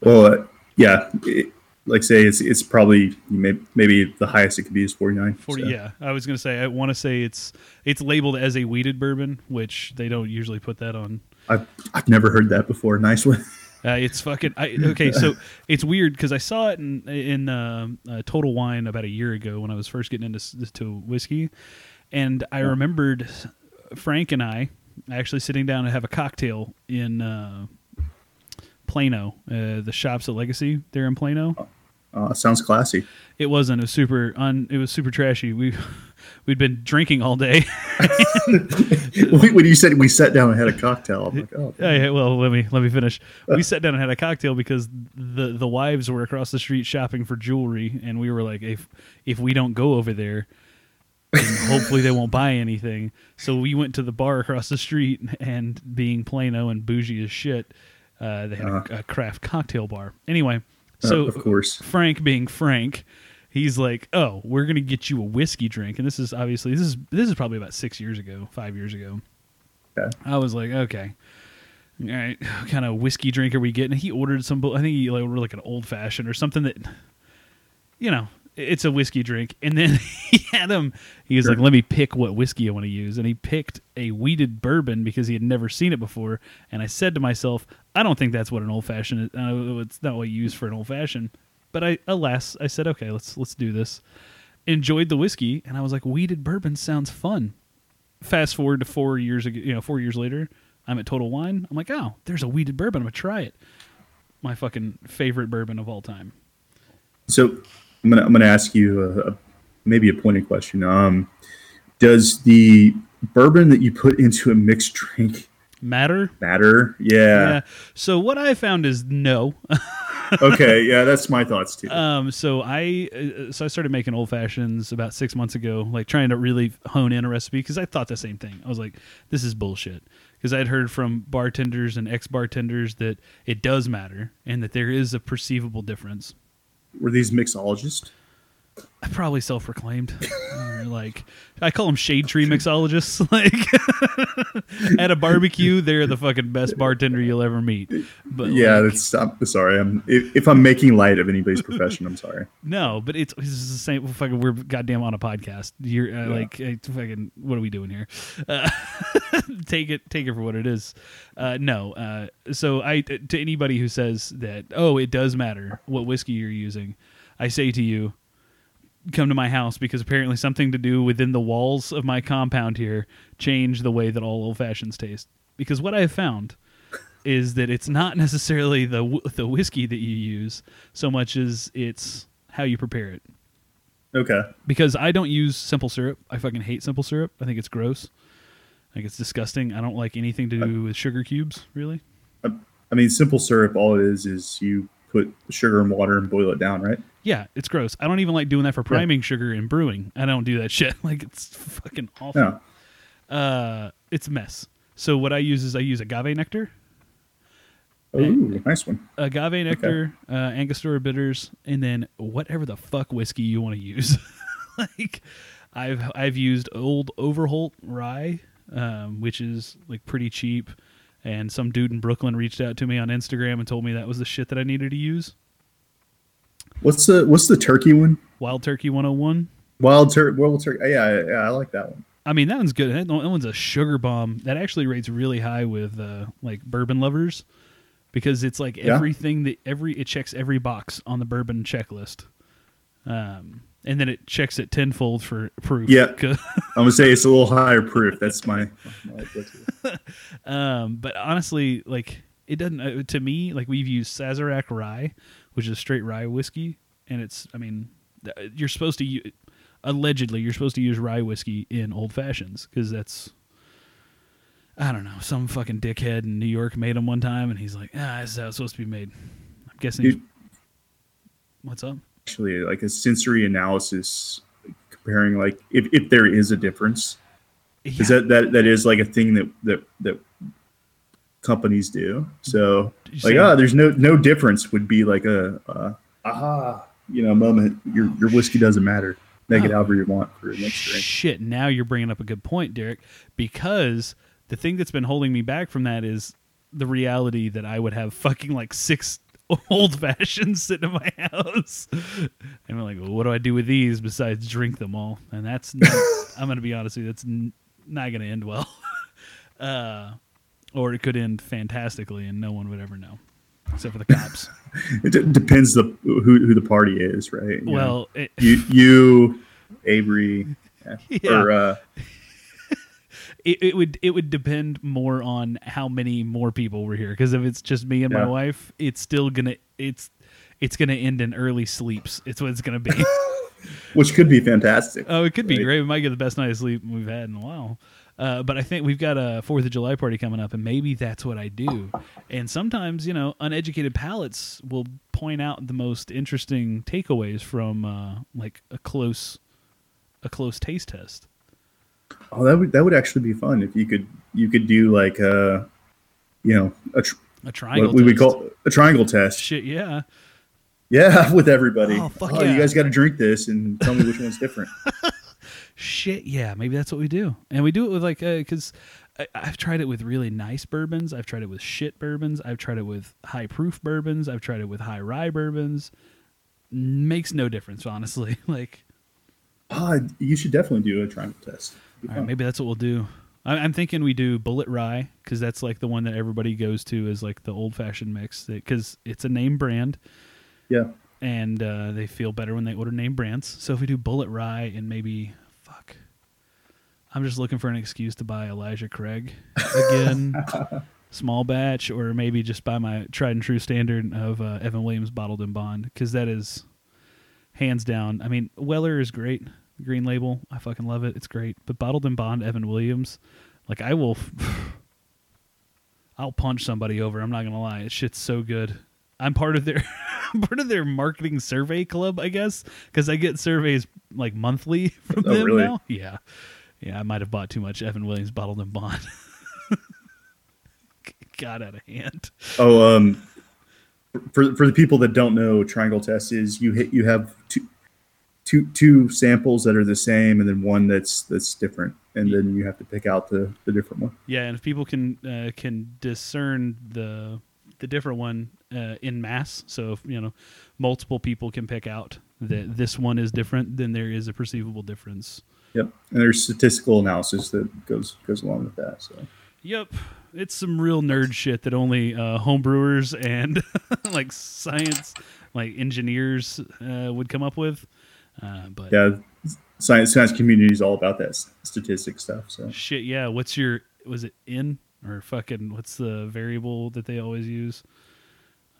Well, yeah, it, like say it's it's probably may, maybe the highest it could be is forty nine. Forty, yeah. I was gonna say I want to say it's it's labeled as a wheated bourbon, which they don't usually put that on. I've I've never heard that before. Nice one. Uh, it's fucking I, okay. So it's weird because I saw it in in uh, uh, Total Wine about a year ago when I was first getting into to whiskey, and I remembered Frank and I actually sitting down to have a cocktail in uh, Plano, uh, the shops at Legacy there in Plano. Uh, sounds classy. It wasn't. It was super. Un, it was super trashy. We we'd been drinking all day. when you said we sat down and had a cocktail, I'm like, oh, Yeah, well, let me let me finish. We sat down and had a cocktail because the the wives were across the street shopping for jewelry, and we were like, if if we don't go over there, hopefully they won't buy anything. So we went to the bar across the street, and being Plano and bougie as shit, uh, they had Uh-huh. a, a craft cocktail bar. Anyway, uh, so of course. Frank being Frank, he's like, "Oh, we're gonna get you a whiskey drink," and this is obviously this is this is probably about six years ago, five years ago. Okay. I was like, okay, all right, what kind of whiskey drink are we getting? He ordered some. I think he like ordered like an old fashioned or something that, you know, it's a whiskey drink. And then he had him. He was Sure. like, let me pick what whiskey I want to use, and he picked a wheated bourbon because he had never seen it before. And I said to myself, I don't think that's what an old fashioned. is. Uh, it's not what you use for an old fashioned. But I, alas, I said, okay, let's let's do this. Enjoyed the whiskey, and I was like, wheated bourbon sounds fun fast forward to four years ago, you know, four years later, I'm at Total Wine. I'm like, oh, there's a wheated bourbon. I'm gonna try it. My fucking favorite bourbon of all time. So I'm gonna I'm gonna ask you a, a, maybe a pointed question. Um, does the bourbon that you put into a mixed drink Matter? matter? Yeah. So what I found is no. okay. Yeah, that's my thoughts too. um. So I uh, so I started making old fashions about six months ago, like trying to really hone in a recipe because I thought the same thing. I was like, this is bullshit. Because I'd heard from bartenders and ex bartenders that it does matter and that there is a perceivable difference. Were these mixologists? I probably self-proclaimed. Or, like I call them shade tree mixologists. Like at a barbecue, they're the fucking best bartender you'll ever meet. But yeah, like, that's. I'm sorry. I'm if, if I'm making light of anybody's profession, I'm sorry. no, but it's, it's the same. Fucking, we're goddamn on a podcast. You're uh, Yeah. like, hey, fucking, what are we doing here? Uh, take it, take it for what it is. Uh, no, uh, so I to anybody who says that, oh, it does matter what whiskey you're using, I say to you, come to my house because apparently something to do within the walls of my compound here changed the way that all old fashions taste. Because what I have found is that it's not necessarily the the whiskey that you use so much as it's how you prepare it. Okay. Because I don't use simple syrup. I fucking hate simple syrup. I think it's gross. I think it's disgusting. I don't like anything to do uh, with sugar cubes, really. I mean, simple syrup. All it is is you put sugar and water and boil it down, right? Yeah, it's gross. I don't even like doing that for priming sugar and brewing. I don't do that shit. Like it's fucking awful. Yeah. Uh, it's a mess. So what I use is I use agave nectar, Ooh, nice one. agave nectar, uh, Angostura bitters, and then whatever the fuck whiskey you want to use. like I've I've used old Overholt rye, um, which is like pretty cheap. And some dude in Brooklyn reached out to me on Instagram and told me that was the shit that I needed to use. What's the what's the turkey one? Wild Turkey 101. Wild turkey. Wild turkey. Yeah, yeah, I like that one. I mean, that one's good. That, that one's a sugar bomb. That actually rates really high with uh, like bourbon lovers because it's like Yeah. everything that every it checks every box on the bourbon checklist. Um, and then it checks it tenfold for proof. Yeah, I'm gonna say it's a little higher proof. That's my. my um, but honestly, like it doesn't uh, to me. Like we've used Sazerac rye, which is straight rye whiskey, and it's. I mean, you're supposed to use. Allegedly, you're supposed to use rye whiskey in old fashions because that's. I don't know. Some fucking dickhead in New York made them one time, and he's like, "Ah, this is how it's supposed to be made." I'm guessing. What's up? Actually, like a sensory analysis comparing like if, if there is a difference because Yeah. that, that that is like a thing that that that companies do. So like ah, there's no no difference would be like a, a aha you know moment. Your your whiskey doesn't matter. Make it Oh. however you want for the next drink. Shit, now you're bringing up a good point, Derek, because the thing that's been holding me back from that is the reality that I would have fucking like six old fashions sitting in my house. And I'm like, well, what do I do with these besides drink them all? And that's, not, I'm going to be honest with you, that's n- not going to end well. uh, or it could end fantastically and no one would ever know. Except for the cops. It d- depends the who who the party is, right? You well, it, you you Avery yeah, Yeah. or uh, it, it would it would depend more on how many more people were here because if it's just me and my wife it's still gonna it's it's gonna end in early sleeps it's what it's gonna be which could be fantastic. oh it could be great we might get the best night of sleep we've had in a while uh, but I think we've got a Fourth of July party coming up, and maybe that's what I do. And sometimes, you know, uneducated palates will point out the most interesting takeaways from uh, like a close, a close taste test. Oh, that would that would actually be fun if you could you could do like a you know a tr- A triangle. what we would test. call a triangle test. shit. Yeah. Yeah, with everybody. Oh, fuck oh, yeah. you guys got to drink this and tell me which one's different. Shit, yeah, maybe that's what we do, and we do it with like because I've tried it with really nice bourbons. I've tried it with shit bourbons. I've tried it with high proof bourbons. I've tried it with high rye bourbons. Makes no difference, honestly. Like, Oh, you should definitely do a triangle test. All right, maybe that's what we'll do. I'm thinking we do Bulleit Rye because that's like the one that everybody goes to as like the old fashioned mix because it's a name brand Yeah. and uh, they feel better when they order name brands. So if we do Bulleit Rye and maybe I'm just looking for an excuse to buy Elijah Craig again, small batch, or maybe just buy my tried and true standard of uh, Evan Williams bottled in bond because that is hands down. I mean, Weller is great, Green Label, I fucking love it. It's great, but bottled in bond Evan Williams, like I will. I'll punch somebody over. I'm not gonna lie. It shit's so good. I'm part of their part of their marketing survey club, I guess, because I get surveys like monthly from Oh, them really? now. Yeah, yeah. I might have bought too much Evan Williams bottled in bond. Got out of hand. Oh, um, for for the people that don't know, triangle test is you hit you have two two two samples that are the same, and then one that's that's different, and then you have to pick out the the different one. Yeah, and if people can uh, can discern the the different one uh, in mass, so if you know multiple people can pick out that this one is different, then there is a perceivable difference. Yep, and there's statistical analysis that goes goes along with that. So Yep, it's some real nerd shit that only uh, homebrewers and like science, like engineers, uh, would come up with. Uh, but yeah, science science community is all about that statistic stuff. So shit, yeah. What's your was it in or fucking what's the variable that they always use?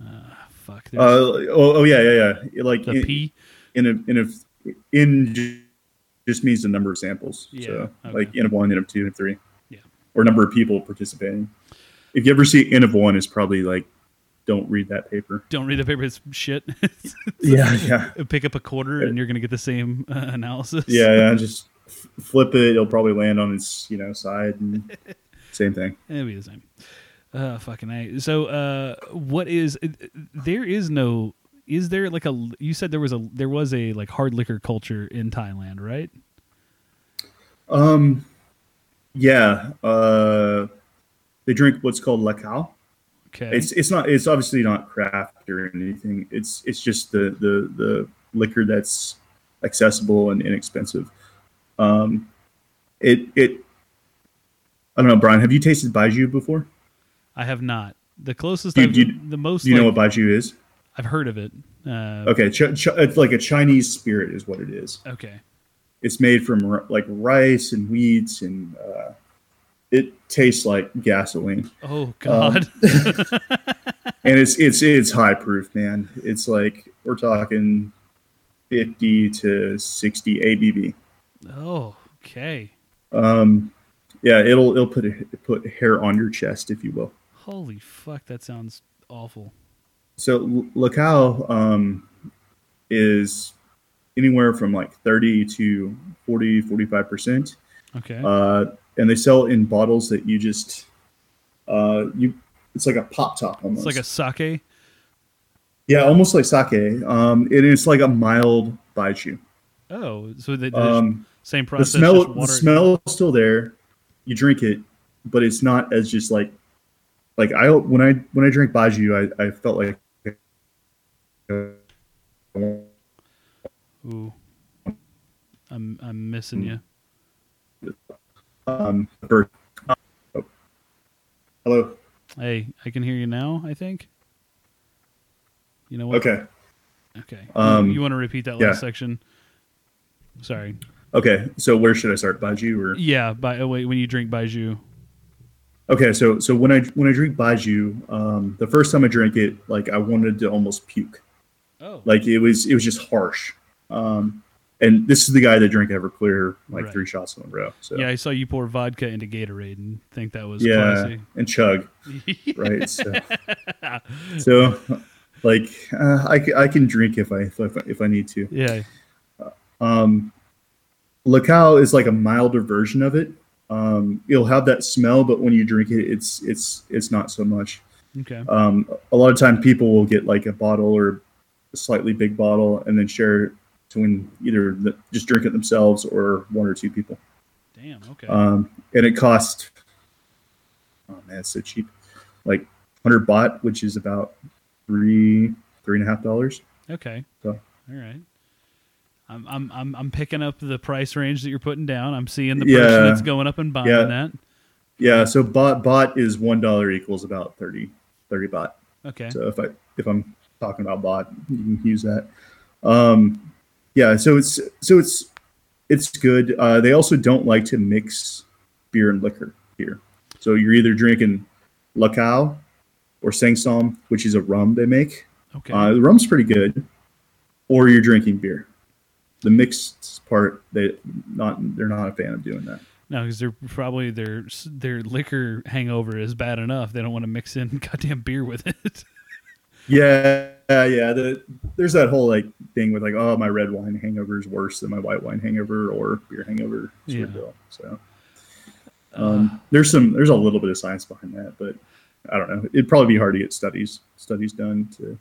Uh, fuck. Uh, oh, oh yeah, yeah, yeah. Like the in, P. in a in a in just means the number of samples. Yeah, So okay. like n of one, n of two, n of three. Yeah. Or number of people participating. If you ever see n of one, it's probably like don't read that paper. Don't read the paper. It's shit. Yeah, yeah. Pick up a quarter and you're gonna get the same uh, analysis. Yeah, yeah. Just f- flip it. It'll probably land on its you know side. And same thing. It'll be the same. Uh, fucking a. So, uh, what is? uh, There is no. Is there like a? You said there was a. There was a like hard liquor culture in Thailand, right? Um, yeah. Uh, they drink what's called lakao. Okay. It's it's not it's obviously not craft or anything. It's it's just the the the liquor that's accessible and inexpensive. Um, it it. I don't know, Brian. Have you tasted baijiu before? I have not. The closest, Do I've, do the most, Do you know what baijiu is? I've heard of it. Uh, Okay, ch- ch- it's like a Chinese spirit, is what it is. okay. It's made from r- like rice and wheats, and uh, it tastes like gasoline. Oh Um, God. and it's it's it's high proof, man. It's like we're talking fifty to sixty ABV. oh, okay. Um, yeah, it'll it'll put a, put hair on your chest, if you will. Holy fuck, that sounds awful. So L- Lacao um, is anywhere from like 30 to 40, 45 percent, Okay. uh, and they sell in bottles that you just uh, you. It's like a pop top almost. it's like a sake. yeah, almost like sake. Um, it is like a mild baijiu. Oh, so the, the Um, same the process. smell just the smell is still there. You drink it, but it's not as just like like I when I when I drink baijiu, I, I felt like Ooh. I'm I'm missing you. um. Oh. Hello. Hey, I can hear you now. I think. You know what? Okay. Okay. Um, you, want to repeat that yeah. last section? Sorry. Okay. So where should I start? Baijiu or Yeah. By oh, wait, when you drink baijiu. okay? So so when I when I drink baijiu, um, the first time I drank it, like I wanted to almost puke. Oh. Like it was it was just harsh. Um, and this is the guy that drank Everclear like Right. three shots in a row. So yeah, I saw you pour vodka into Gatorade and think that was yeah, and chug. right? So, so like uh, I, I can drink if I if I, if I need to. yeah. Um, Lacao is like a milder version of it. Um, it'll have that smell, but when you drink it, it's it's it's not so much. Okay. Um, a lot of time, people will get like a bottle or a slightly big bottle and then share it between either the, just drink it themselves or one or two people. Damn. Okay. Um, and it cost oh man, it's so cheap, like hundred baht, which is about three three and a half dollars. okay. so- All right. I'm I'm I'm I'm picking up the price range that you're putting down. I'm seeing the Yeah. person that's going up and buying Yeah. that. Yeah, so bot bot is one dollar equals about 30, 30 baht. Okay. So if I if I'm talking about bot, you can use that. Um, yeah, so it's so it's it's good. Uh, they also don't like to mix beer and liquor here. So you're either drinking Lacao or Sangsom, which is a rum they make. okay. Uh, the rum's pretty good, or you're drinking beer. The mixed part, they not they're not a fan of doing that. No, because they're probably their their liquor hangover is bad enough. They don't want to mix in goddamn beer with it. Yeah, yeah. The, there's that whole like thing with like, oh, my red wine hangover is worse than my white wine hangover or beer hangover Yeah. deal. So um, there's some there's a little bit of science behind that, but I don't know. It'd probably be hard to get studies studies done to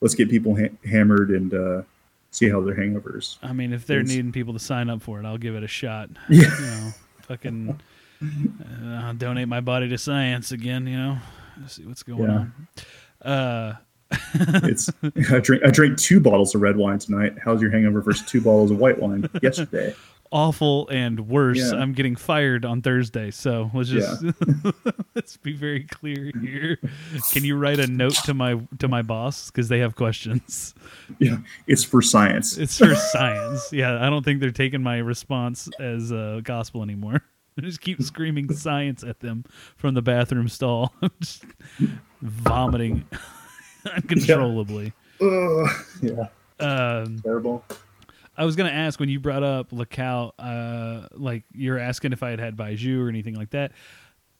let's get people ha- hammered and uh, see how their hangovers. I mean, if they're Yes. needing people to sign up for it, I'll give it a shot. Yeah. You know, fucking uh, donate my body to science again. You know, see what's going Yeah. on. Uh, It's I drink I drank two bottles of red wine tonight. How's your hangover versus two bottles of white wine yesterday? awful and worse. Yeah. I'm getting fired on Thursday, so let's just let's be very clear here. Can you write a note to my to my boss because they have questions? Yeah, it's for science. It's for science. Yeah, I don't think they're taking my response as uh, gospel anymore. I just keep screaming science at them from the bathroom stall. I'm just vomiting uncontrollably. Ugh, yeah, Um, terrible. I was gonna ask when you brought up Lacau, uh, like you're asking if I had had Baijiu or anything like that.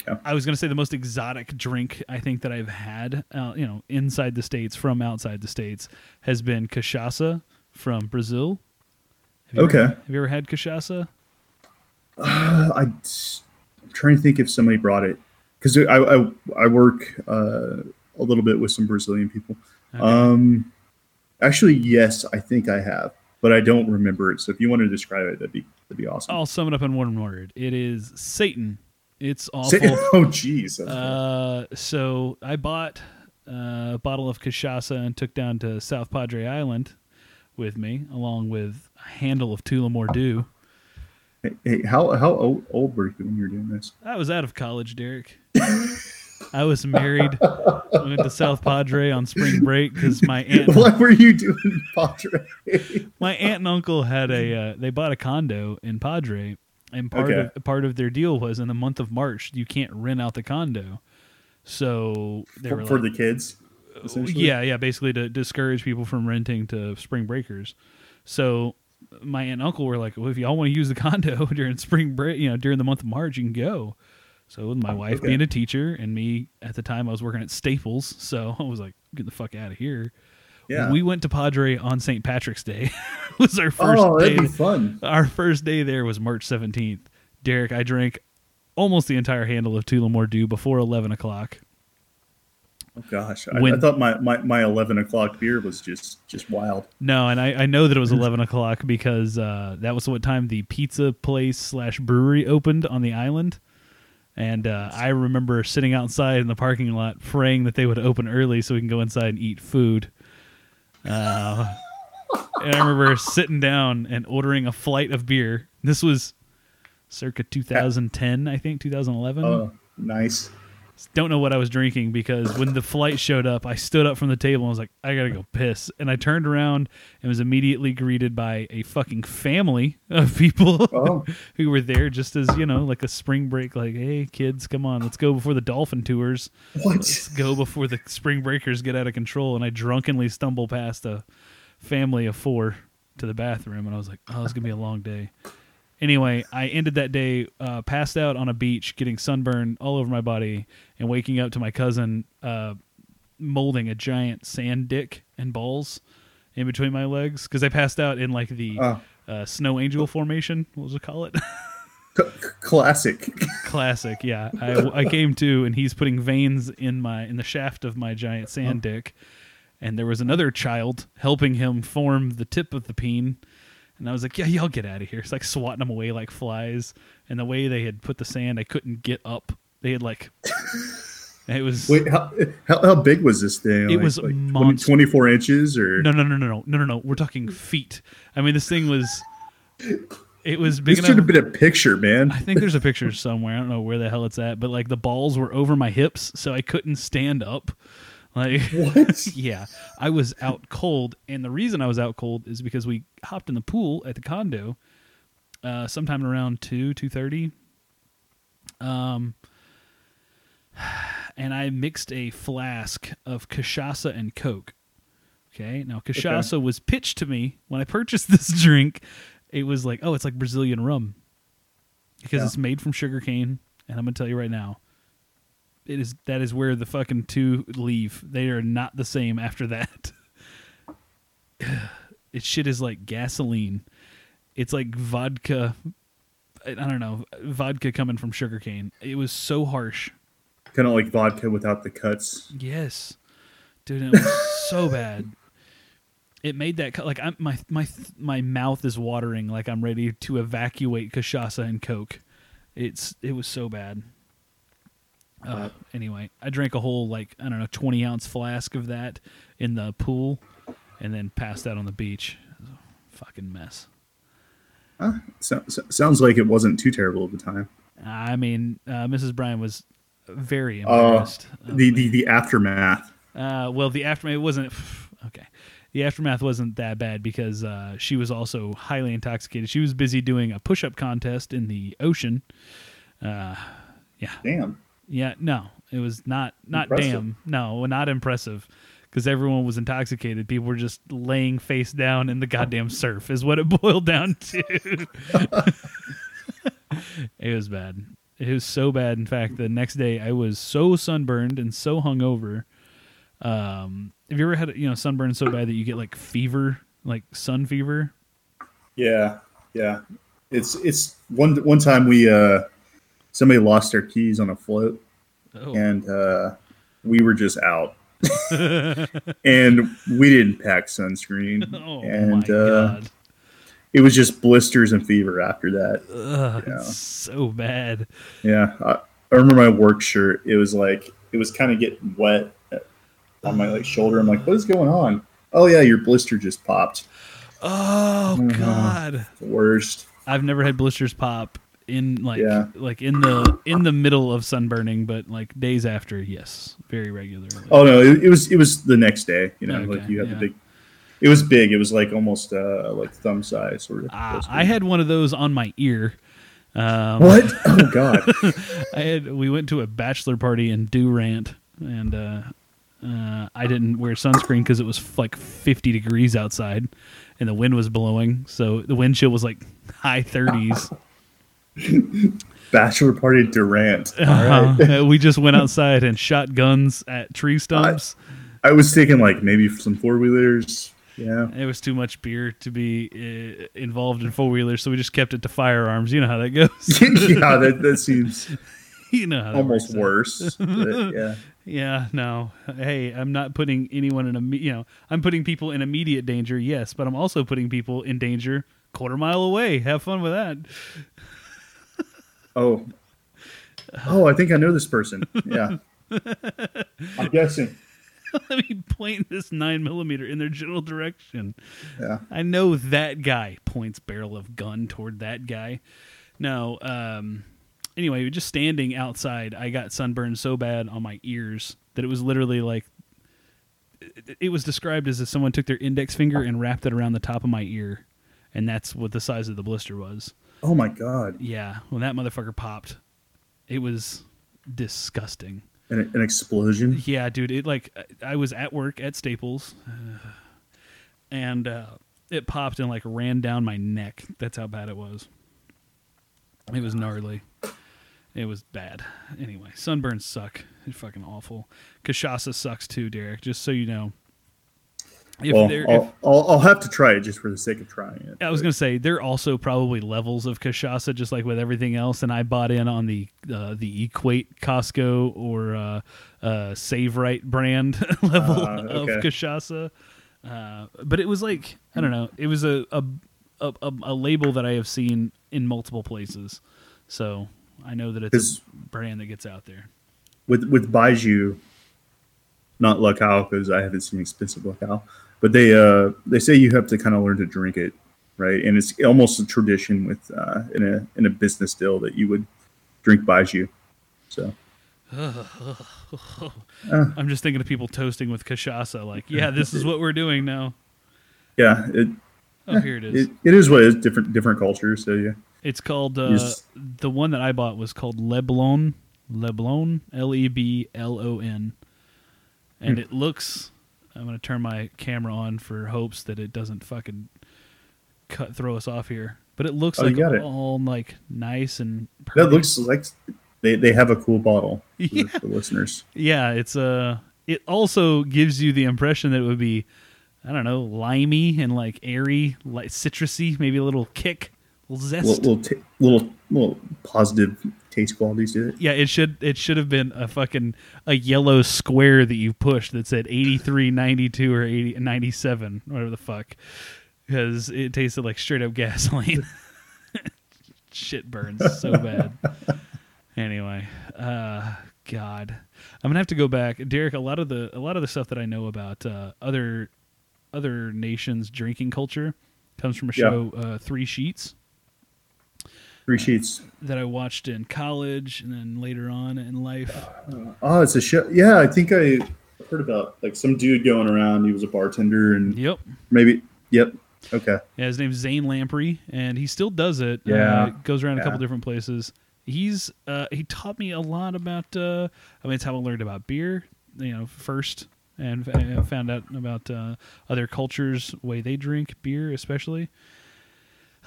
Yeah. I was gonna say the most exotic drink I think that I've had, uh, you know, inside the states from outside the states has been cachaça from Brazil. Have Okay. Ever, have you ever had cachaça? Uh, I, am trying to think if somebody brought it because I, I I work uh, a little bit with some Brazilian people. Okay. Um, actually, yes, I think I have, but I don't remember it. So if you want to describe it, that'd be that'd be awesome. I'll sum it up in one word. It is Satan. It's awful. Say- oh, jeez. Uh, so I bought uh, a bottle of cachaça and took down to South Padre Island with me, along with a handle of Tullamore Dew. Hey, hey, how how old, old were you when you were doing this? I was out of college, Derek. I was married. I went to South Padre on spring break because my aunt, what were you doing, Padre? my aunt and uncle had a uh, they bought a condo in Padre, and part Okay. of part of their deal was in the month of March you can't rent out the condo. So they were for, for like, the kids. essentially? Yeah, yeah, basically to discourage people from renting to spring breakers. So my aunt and uncle were like, "Well, if y'all want to use the condo during spring break, you know, during the month of March, you can go." So with my wife Okay. being a teacher and me at the time I was working at Staples, so I was like, "Get the fuck out of here." yeah. We went to Padre on St. Patrick's Day. it was our first oh, that'd day. be fun. Our first day there was March seventeenth. Derek, I drank almost the entire handle of Tullamore Dew before eleven o'clock. Oh gosh, I, I thought my, my, my eleven o'clock beer was just just wild. No, and I, I know that it was eleven o'clock because uh, that was what time the pizza place slash brewery opened on the island, and uh, I remember sitting outside in the parking lot praying that they would open early so we can go inside and eat food. Uh, and I remember sitting down and ordering a flight of beer. This was circa 2010, I think, 2011 Oh, nice. Don't know what I was drinking because when the flight showed up, I stood up from the table and was like, I gotta go piss. And I turned around and was immediately greeted by a fucking family of people Oh. who were there just as, you know, like a spring break, like, hey, kids, come on, let's go before the dolphin tours. What? Let's go before the spring breakers get out of control. And I drunkenly stumble past a family of four to the bathroom. And I was like, oh, it's gonna be a long day. Anyway, I ended that day uh, passed out on a beach, getting sunburn all over my body, and waking up to my cousin uh, molding a giant sand dick and balls in between my legs because I passed out in like the Oh. uh, snow angel formation. What was it call it? C- c- classic. Classic, yeah. I, I came to, and he's putting veins in my in the shaft of my giant sand dick, and there was another child helping him form the tip of the peen. And I was like, "Yeah, y'all get out of here!" It's like swatting them away like flies. And the way they had put the sand, I couldn't get up. They had like, it was Wait, how, how, how big was this thing? It Like- was like 20, 24 inches or no, no, no, no, no, no, no, no. We're talking feet. I mean, this thing was, it was big this enough. should have been a picture, man. I think there's a picture somewhere. I don't know where the hell it's at, but like the balls were over my hips, so I couldn't stand up. Like, What? yeah, I was out cold, and the reason I was out cold is because we hopped in the pool at the condo, uh, sometime around two two thirty. Um, and I mixed a flask of cachaça and Coke. Okay, now cachaça was pitched to me when I purchased this drink. It was like, oh, it's like Brazilian rum because Yeah. it's made from sugarcane, and I'm gonna tell you right now, it is that is where the fucking two leave. They are not the same after that. it shit is like gasoline. It's like vodka. I don't know, vodka coming from sugarcane. It was so harsh. kind of like vodka without the cuts. Yes, dude, it was so bad. It made that co- like I'm, my my my mouth is watering like I'm ready to evacuate cachaça and coke. It's it was so bad. Uh, anyway, I drank a whole like I don't know twenty ounce flask of that in the pool, and then passed out on the beach. It was a fucking mess. So, so- sounds like it wasn't too terrible at the time. I mean, uh, Mrs. Brian was very Uh, embarrassed. of the, the the aftermath. Uh, well, the aftermath it wasn't okay. The aftermath wasn't that bad because uh, she was also highly intoxicated. She was busy doing a push-up contest in the ocean Uh, yeah, Damn. Yeah, no, it was not not Impressive. damn, no, not impressive. Because everyone was intoxicated, people were just laying face down in the goddamn surf, is what it boiled down to. it was bad. It was so bad. In fact, the next day I was so sunburned and so hungover. Um, have you ever had you know sunburn so bad that you get like fever, like sun fever? Yeah, yeah. It's it's one one time we uh somebody lost their keys on a float Oh, and uh we were just out. and we didn't pack sunscreen. oh and uh it was just blisters and fever after that. Ugh, so bad. Yeah. I, I remember my work shirt. It was like it was kind of getting wet on my like shoulder. I'm like, what is going on? Oh yeah, your blister just popped. Oh Mhm. god, The worst. I've never had blisters pop in like Yeah. like in the in the middle of sunburning, but like days after, yes, very regularly. Oh no, it, it was it was the next day. You know, Okay, like you had yeah. the big. It was big. It was like almost uh like thumb size sort of. Blister. I had one of those on my ear. Um, what? Oh god. I had we went to a bachelor party in Durant, and uh, uh, I didn't wear sunscreen because it was f- like 50 degrees outside, and the wind was blowing. So the wind chill was like high 30s. Bachelor party Durant. All right. Uh, we just went outside and shot guns at tree stumps. I was thinking like maybe some four wheelers. Yeah. It was too much beer to be uh, involved in four wheelers, so we just kept it to firearms. You know how that goes. yeah, that, that seems you know almost worse. Yeah. Yeah, no. Hey, I'm not putting anyone in a you know, I'm putting people in immediate danger, yes, but I'm also putting people in danger quarter mile away. Have fun with that. Oh. Oh, I think I know this person. Yeah. I'm guessing. Let me point this nine millimeter in their general direction. Yeah. I know that guy points barrel of gun toward that guy. No, um anyway, just standing outside, I got sunburned so bad on my ears that it was literally like it, it was described as if someone took their index finger and wrapped it around the top of my ear, and that's what the size of the blister was. Oh my god. Yeah, when that motherfucker popped, it was disgusting. An, an explosion. Yeah, dude. It like I was at work at Staples, uh, and uh, it popped and like ran down my neck. That's how bad it was. It was gnarly. It was bad. Anyway, sunburns suck. It's fucking awful. Cachaça sucks too, Derek. Just so you know. If well, I'll, I'll, I'll have to try it just for the sake of trying it. I was gonna say there are also probably levels of cachaça, just like with everything else. And I bought in on the uh, the Equate Costco or uh, uh, Save Right brand level Ah, of okay. cachaça. Uh, but it was like I don't know. It was a a, a a label that I have seen in multiple places, so I know that it's a brand that gets out there. with with Baijiu, not Lacao because I haven't seen expensive Lacao, but they uh they say you have to kind of learn to drink it, right? And it's almost a tradition with uh, in a in a business deal that you would drink Baijiu. So I'm just thinking of people toasting with cachaça, like, yeah, this is what we're doing now. yeah, it Oh, here it is. it, it is what it is different different cultures. So yeah, It's called uh, Yes. the one that I bought was called Leblon, Leblon, L E B L O N, and Hmm. it looks. I'm gonna turn my camera on for hopes that it doesn't fucking cut throw us off here. But it looks Oh, like it. all like nice and that looks like they, they have a cool bottle for Yeah. the listeners. yeah. It's uh It also gives you the impression that it would be, I don't know, limey and like airy, like citrusy, maybe a little kick, a little zest. Little little, ta- little little positive taste qualities to it. Yeah, it should it should have been a fucking a yellow square that you pushed that said 83, 92 or 80, 97, whatever the fuck. Because it tasted like straight up gasoline. Shit burns so bad. Anyway, uh god. I'm going to have to go back. Derek, a lot of the a lot of the stuff that I know about uh other other nations drinking culture comes from a Yeah. show uh 3 Sheets Three sheets. that I watched in college and then later on in life. Oh, it's a show. Yeah, I think I heard about like some dude going around. He was a bartender and Yep. maybe. Yep. Okay. Yeah, his name's Zane Lamprey, and he still does it. Yeah. Uh, goes around a couple different places. he's uh, he taught me a lot about. Uh, I mean, it's how I learned about beer. You know, first and f- found out about uh, other cultures way they drink beer, especially.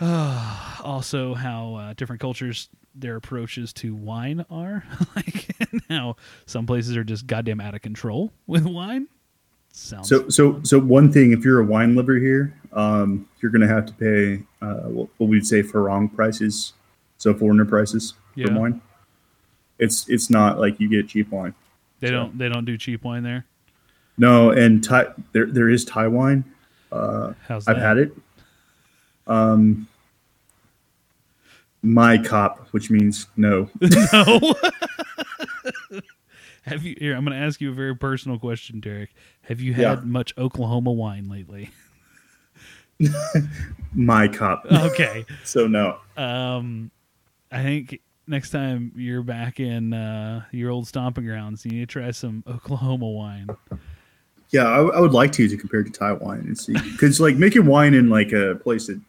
Uh, also, how uh, different cultures their approaches to wine are, like how some places are just goddamn out of control with wine. Sounds So, so, so one thing, if you're a wine lover here, um, you're going to have to pay uh, what, what we'd say farang prices, so foreigner prices Yeah. for wine. It's it's not like you get cheap wine. they so- don't they don't do cheap wine there. No, and Thai, there there is Thai wine. Uh, How's I've had it. Um, my cop, which means no. No. Have you here? I'm going to ask you a very personal question, Derek. Have you had Yeah. much Oklahoma wine lately? my cop. Okay. so no. um, I think next time you're back in uh, your old stomping grounds, you need to try some Oklahoma wine. Yeah, I, I would like to to compare to Thai wine and see because like making wine in like a place that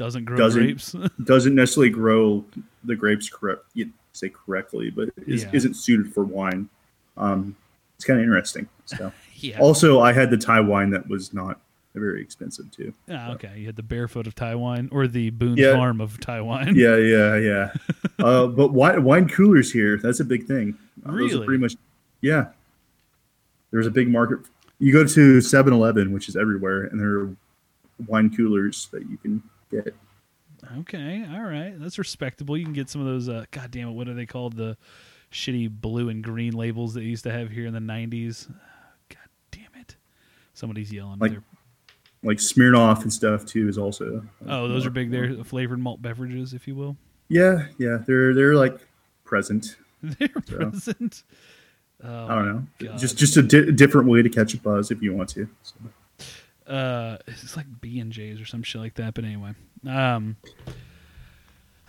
Doesn't grow Doesn't- grapes. doesn't necessarily grow the grapes correct you say correctly, but is, Yeah. isn't suited for wine. Um, it's kind of interesting. So yeah. also, I had the Thai wine that was not very expensive too. Ah, okay. You had the barefoot of Taiwan or the Boone Yeah. Farm of Taiwan. Yeah, yeah, yeah. uh, but wine, wine coolers here, that's a big thing. Uh, Really? pretty much, yeah. There's a big market. You go to 7 Eleven, which is everywhere, and there are wine coolers that you can Okay, all right, that's respectable. You can get some of those. Uh, God damn it, what are they called? The shitty blue and green labels that used to have here in the '90s. God damn it! Somebody's yelling. Like- Like Smirnoff and stuff too is also. oh, those are big. They're flavored malt beverages, if you will. Yeah, yeah. They're they're like present. They're So. present. Oh, I don't know. God. Just just a di- different way to catch a buzz if you want to. So. Uh it's like b and j's or some shit like that but anyway. Um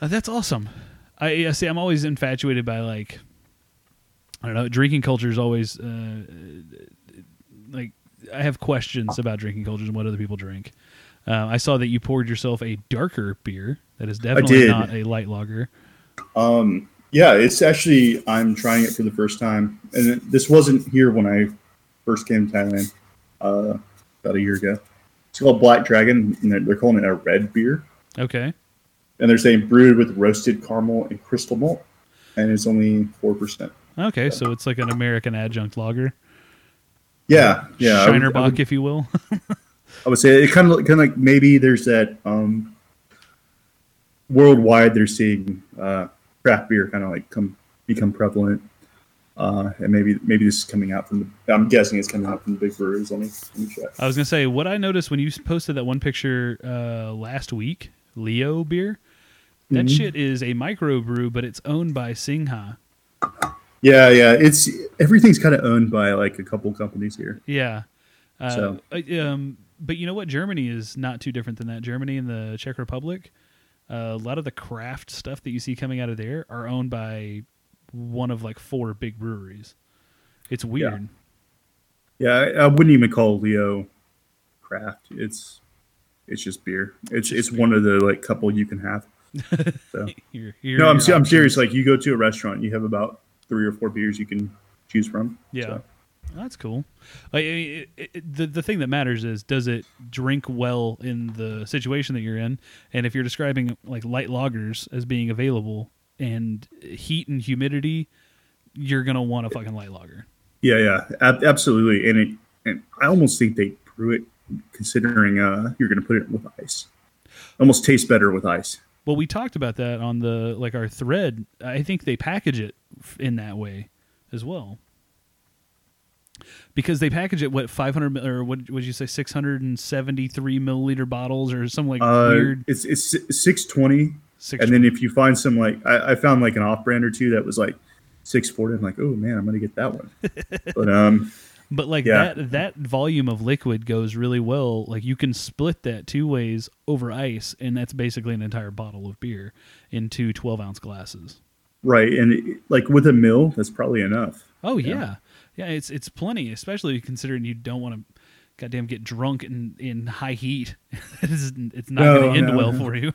uh, that's awesome. I yeah, see i'm always infatuated by like i don't know drinking culture is always uh like i have questions about drinking cultures and what other people drink. Uh, i saw that you poured yourself a darker beer that is definitely not a light lager. Um, yeah, it's actually I'm trying it for the first time, and it- this wasn't here when I first came to Thailand. Uh, about a year ago. It's called Black Dragon, and they're, they're calling it a red beer, okay and they're saying brewed with roasted caramel and crystal malt, and it's only four percent. okay so it's like an american adjunct lager Yeah, yeah. I would- shiner I would, if you will I would say it kind of kind of like maybe there's that um, worldwide they're seeing uh, craft beer kind of like come become prevalent. Uh, and maybe maybe this is coming out from the. I'm guessing it's coming out from the big breweries. Let me, let me check. I was gonna say what I noticed when you posted that one picture uh, last week, Leo beer. That Mhm. shit is a microbrew, but it's owned by Singha. Yeah, yeah. It's everything's kind of owned by like a couple companies here. Yeah. Uh, So- um, but you know what? Germany is not too different than that. Germany and the Czech Republic, uh, a lot of the craft stuff that you see coming out of there are owned by one of like four big breweries. It's weird. Yeah, I, I wouldn't even call Leo craft. It's it's just beer. It's it's one of the like couple you can have. So. Here- here No, I'm, I'm serious. Like you go to a restaurant, you have about three or four beers you can choose from. Yeah, So, that's cool. Like, I it, it, the the thing that matters is does it drink well in the situation that you're in, and if you're describing like light lagers as being available and heat and humidity, you're gonna want a fucking light lager. yeah, yeah, ab- absolutely. And it and I almost think they brew it considering uh you're going to put it with ice. Almost tastes better with ice. Well, we talked about that on the like our thread. I think they package it in that way as well. Because they package it what 500 mil- or what would you say 673 milliliter bottles or something like Uh, weird it's it's six twenty, six and then if you find some like I, I found like an off brand or two that was like six forty. I'm like, oh man, I'm going to get that one. but um, But like Yeah. that that volume of liquid goes really well. Like you can split that two ways over ice, and that's basically an entire bottle of beer into twelve ounce glasses. right, and it, like with a mill, that's probably enough. Oh Yeah. yeah. yeah, It's it's plenty, especially considering you don't want to, goddamn, get drunk in in high heat. it's, it's not No, going to end no, well no. for you.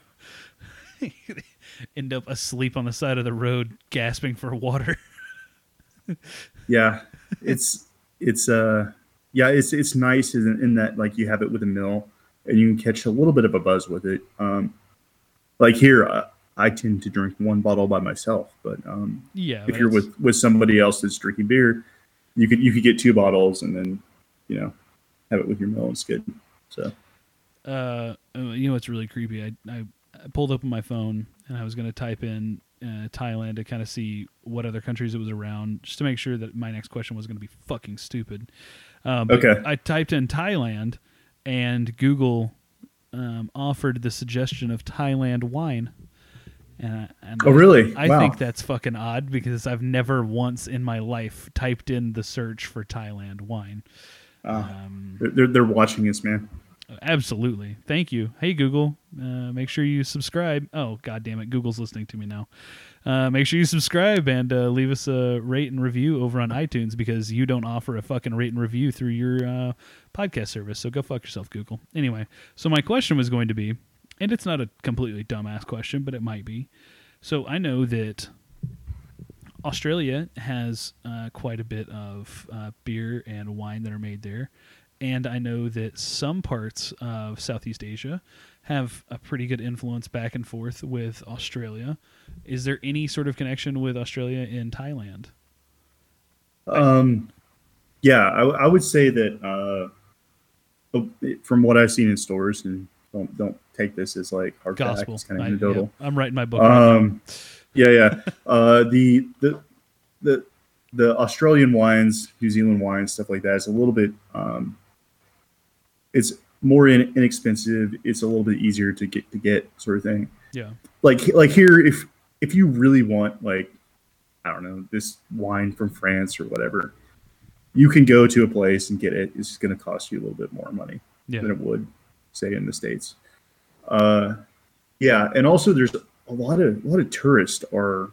End up asleep on the side of the road, gasping for water. Yeah, it's it's uh yeah it's it's nice in, in that like you have it with a mill and you can catch a little bit of a buzz with it. Um, like here, uh, I tend to drink one bottle by myself, but um, yeah, if you're with with somebody else that's drinking beer, you could you could get two bottles and then you know have it with your mill. It's good. So uh, you know what's really creepy? I, I I pulled up my phone and I was going to type in uh, Thailand to kind of see what other countries it was around, just to make sure that my next question was going to be fucking stupid. Um, Okay. I typed in Thailand, and Google um, offered the suggestion of Thailand wine. And, I- and Oh, really? I Wow. think that's fucking odd because I've never once in my life typed in the search for Thailand wine. uh, Um, they're they're watching us, man. Absolutely. Thank you. Hey, Google, uh, make sure you subscribe. Oh, God damn it. Google's listening to me now. Uh, make sure you subscribe and uh, leave us a rate and review over on iTunes because you don't offer a fucking rate and review through your uh, podcast service. So go fuck yourself, Google. Anyway, so my question was going to be, and it's not a completely dumbass question, but it might be. So I know that Australia has uh, quite a bit of uh, beer and wine that are made there. And I know that some parts of Southeast Asia have a pretty good influence back and forth with Australia. Is there any sort of connection with Australia in Thailand? Um, yeah, I, I would say that uh, oh, from what I've seen in stores, and don't don't take this as like hard Gospel. it's kind of I, anecdotal. yeah, I'm writing my book. Um, yeah, yeah. Uh, the the the the Australian wines, New Zealand wines, stuff like that. It's a little bit. Um, it's more in, inexpensive. It's a little bit easier to get to get, sort of thing. Yeah. Like like here, if if you really want like I don't know this wine from France or whatever, you can go to a place and get it. It's just going to cost you a little bit more money Yeah. than it would say in the states. Uh, yeah, and also there's a lot of a lot of tourists are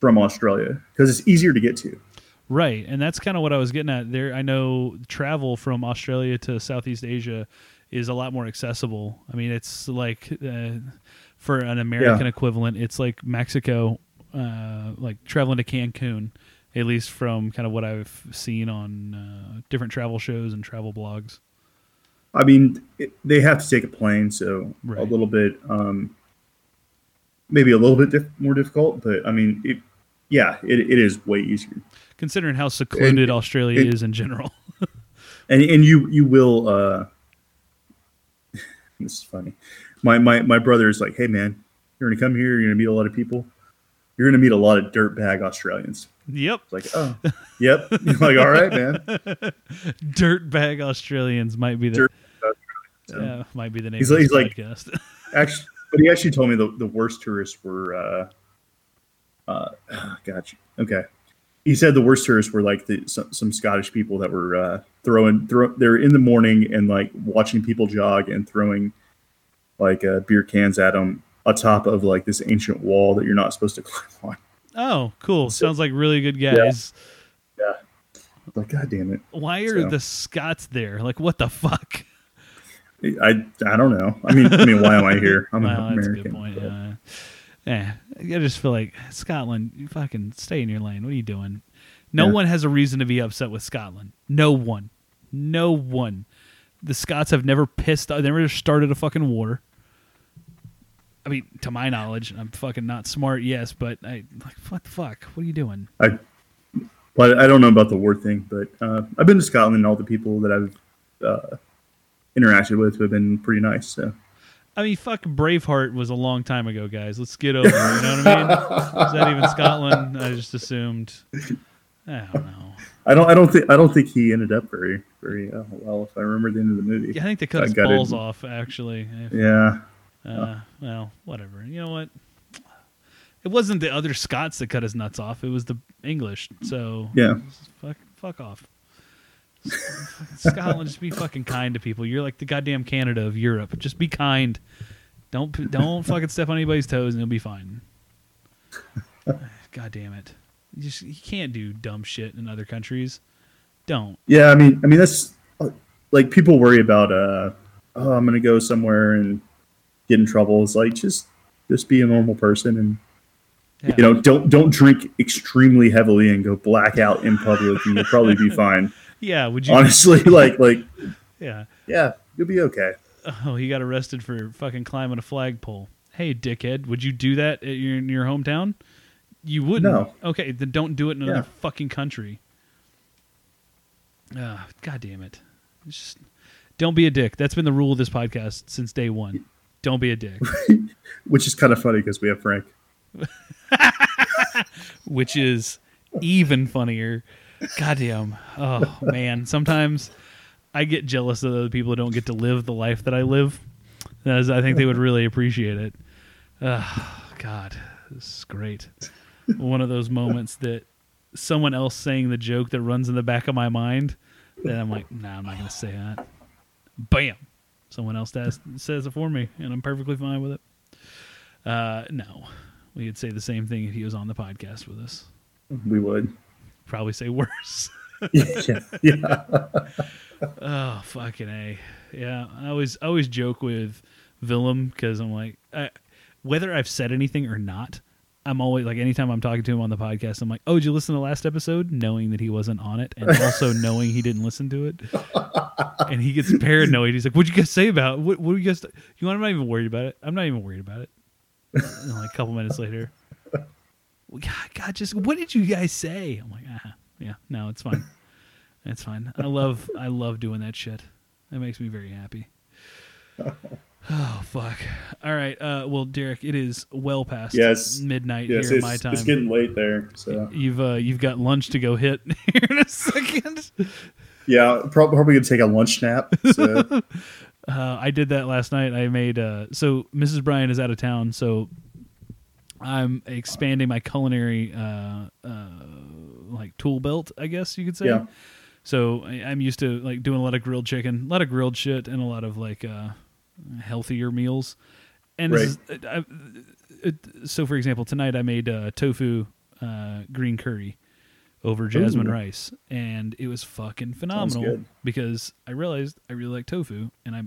from Australia because it's easier to get to. Right, and that's kind of what I was getting at there. I know travel from Australia to Southeast Asia is a lot more accessible. I mean, it's like uh, for an American Yeah. equivalent, it's like Mexico, uh, like traveling to Cancun, at least from kind of what I've seen on uh, different travel shows and travel blogs. I mean, it, they have to take a plane, so a little bit, um, maybe a little bit diff- more difficult. But I mean, it, yeah, it, it is way easier. Considering how secluded Australia is in general. and and you you will uh this is funny. My my my brother is like hey man you're gonna come here you're gonna meet a lot of people. You're gonna meet a lot of dirtbag australians. Yep, it's like oh yep. You're like all right man. Dirtbag Australians might be the Dirt- So, yeah, might be the name He's of like- this he's like- actually but he actually told me the, the worst tourists were uh uh gotcha okay he said the worst tourists were like the some, some scottish people that were uh throwing throw they're in the morning and like watching people jog and throwing like uh, beer cans at them atop of like this ancient wall that you're not supposed to climb on oh, cool! So- Sounds like really good guys. yeah like god damn it Why are So- the Scots there? Like, what the fuck? i i don't know i mean i mean why am i here i'm Well, an that's a american good point. Yeah. Yeah, I just feel like Scotland. You fucking stay in your lane. What are you doing? No Yeah. one has a reason to be upset with Scotland. No one. No one. The Scots have never pissed. They never started a fucking war. I mean, to my knowledge, I'm fucking not smart. Yes, but I like what the fuck? What are you doing? I, well, I don't know about the war thing, but uh, I've been to Scotland, and all the people that I've uh, interacted with have been pretty nice. So I mean, fuck Braveheart was a long time ago, guys. Let's get over it. You know what I mean? Is that even Scotland? I just assumed. I don't know. I don't, I don't think, I don't think he ended up very, very uh, well. If I remember the end of the movie, yeah, I think they cut I his balls off, actually. yeah, Uh, well, whatever. You know what? It wasn't the other Scots that cut his nuts off. It was the English. So yeah. fuck, fuck off. Scotland, just be fucking kind to people. You're like the goddamn Canada of Europe. Just be kind. Don't don't fucking step on anybody's toes, and you'll be fine. God damn it! You just you can't do dumb shit in other countries. Don't. Yeah, I mean, I mean that's like people worry about. uh Oh, I'm gonna go somewhere and get in trouble It's like just just be a normal person and Yeah. you know don't don't drink extremely heavily and go blackout in public and you'll probably be fine. yeah, would you? Honestly, like like Yeah. yeah, you'll be okay. Oh, he got arrested for fucking climbing a flagpole. Hey, dickhead, would you do that at your, in your hometown? You wouldn't. No. Okay, then don't do it in another Yeah. fucking country. Ah, God damn it. Just, don't be a dick. That's been the rule of this podcast since day one. Don't be a dick. Which is kind of funny because we have Frank. which is even funnier. Goddamn. Oh man, sometimes I get jealous of the people who don't get to live the life that I live. As I think they would really appreciate it. Oh, God, this is great. One of those moments that someone else saying the joke that runs in the back of my mind. Then I'm like, nah, I'm not gonna say that. Bam. Someone else does, says it for me, and I'm perfectly fine with it. Uh, no, we could say the same thing if he was on the podcast with us. We would. Probably say worse. yeah, yeah. oh fucking a, yeah. I always I always joke with Willem because I'm like, I, whether I've said anything or not, I'm always like, anytime I'm talking to him on the podcast, I'm like, oh, did you listen to the last episode? Knowing that he wasn't on it, and also knowing he didn't listen to it, and he gets paranoid. He's like, what'd you guys say about it? what? What do you guys? You know, I'm not even worried about it. I'm not even worried about it. And like a couple minutes later, "Well, God, just what did you guys say? I'm like, ah, yeah, no, it's fine. It's fine. I love I love doing that shit. That makes me very happy. Oh fuck! All right. Uh, well, Derek, it is well past Yes. midnight Yes, here it's, my time. it's getting late there. So You've uh, you've got lunch to go hit here in a second. yeah, prob- probably gonna take a lunch nap. So Uh, I did that last night. I made uh, so Mrs. Brian is out of town, so I'm expanding my culinary uh, uh, like tool belt, I guess you could say. Yeah. So I'm used to like doing a lot of grilled chicken, a lot of grilled shit, and a lot of like uh, healthier meals. And this is, I, so, for example, tonight I made uh, tofu uh, green curry over jasmine Ooh. rice, and it was fucking phenomenal because I realized I really like tofu, and I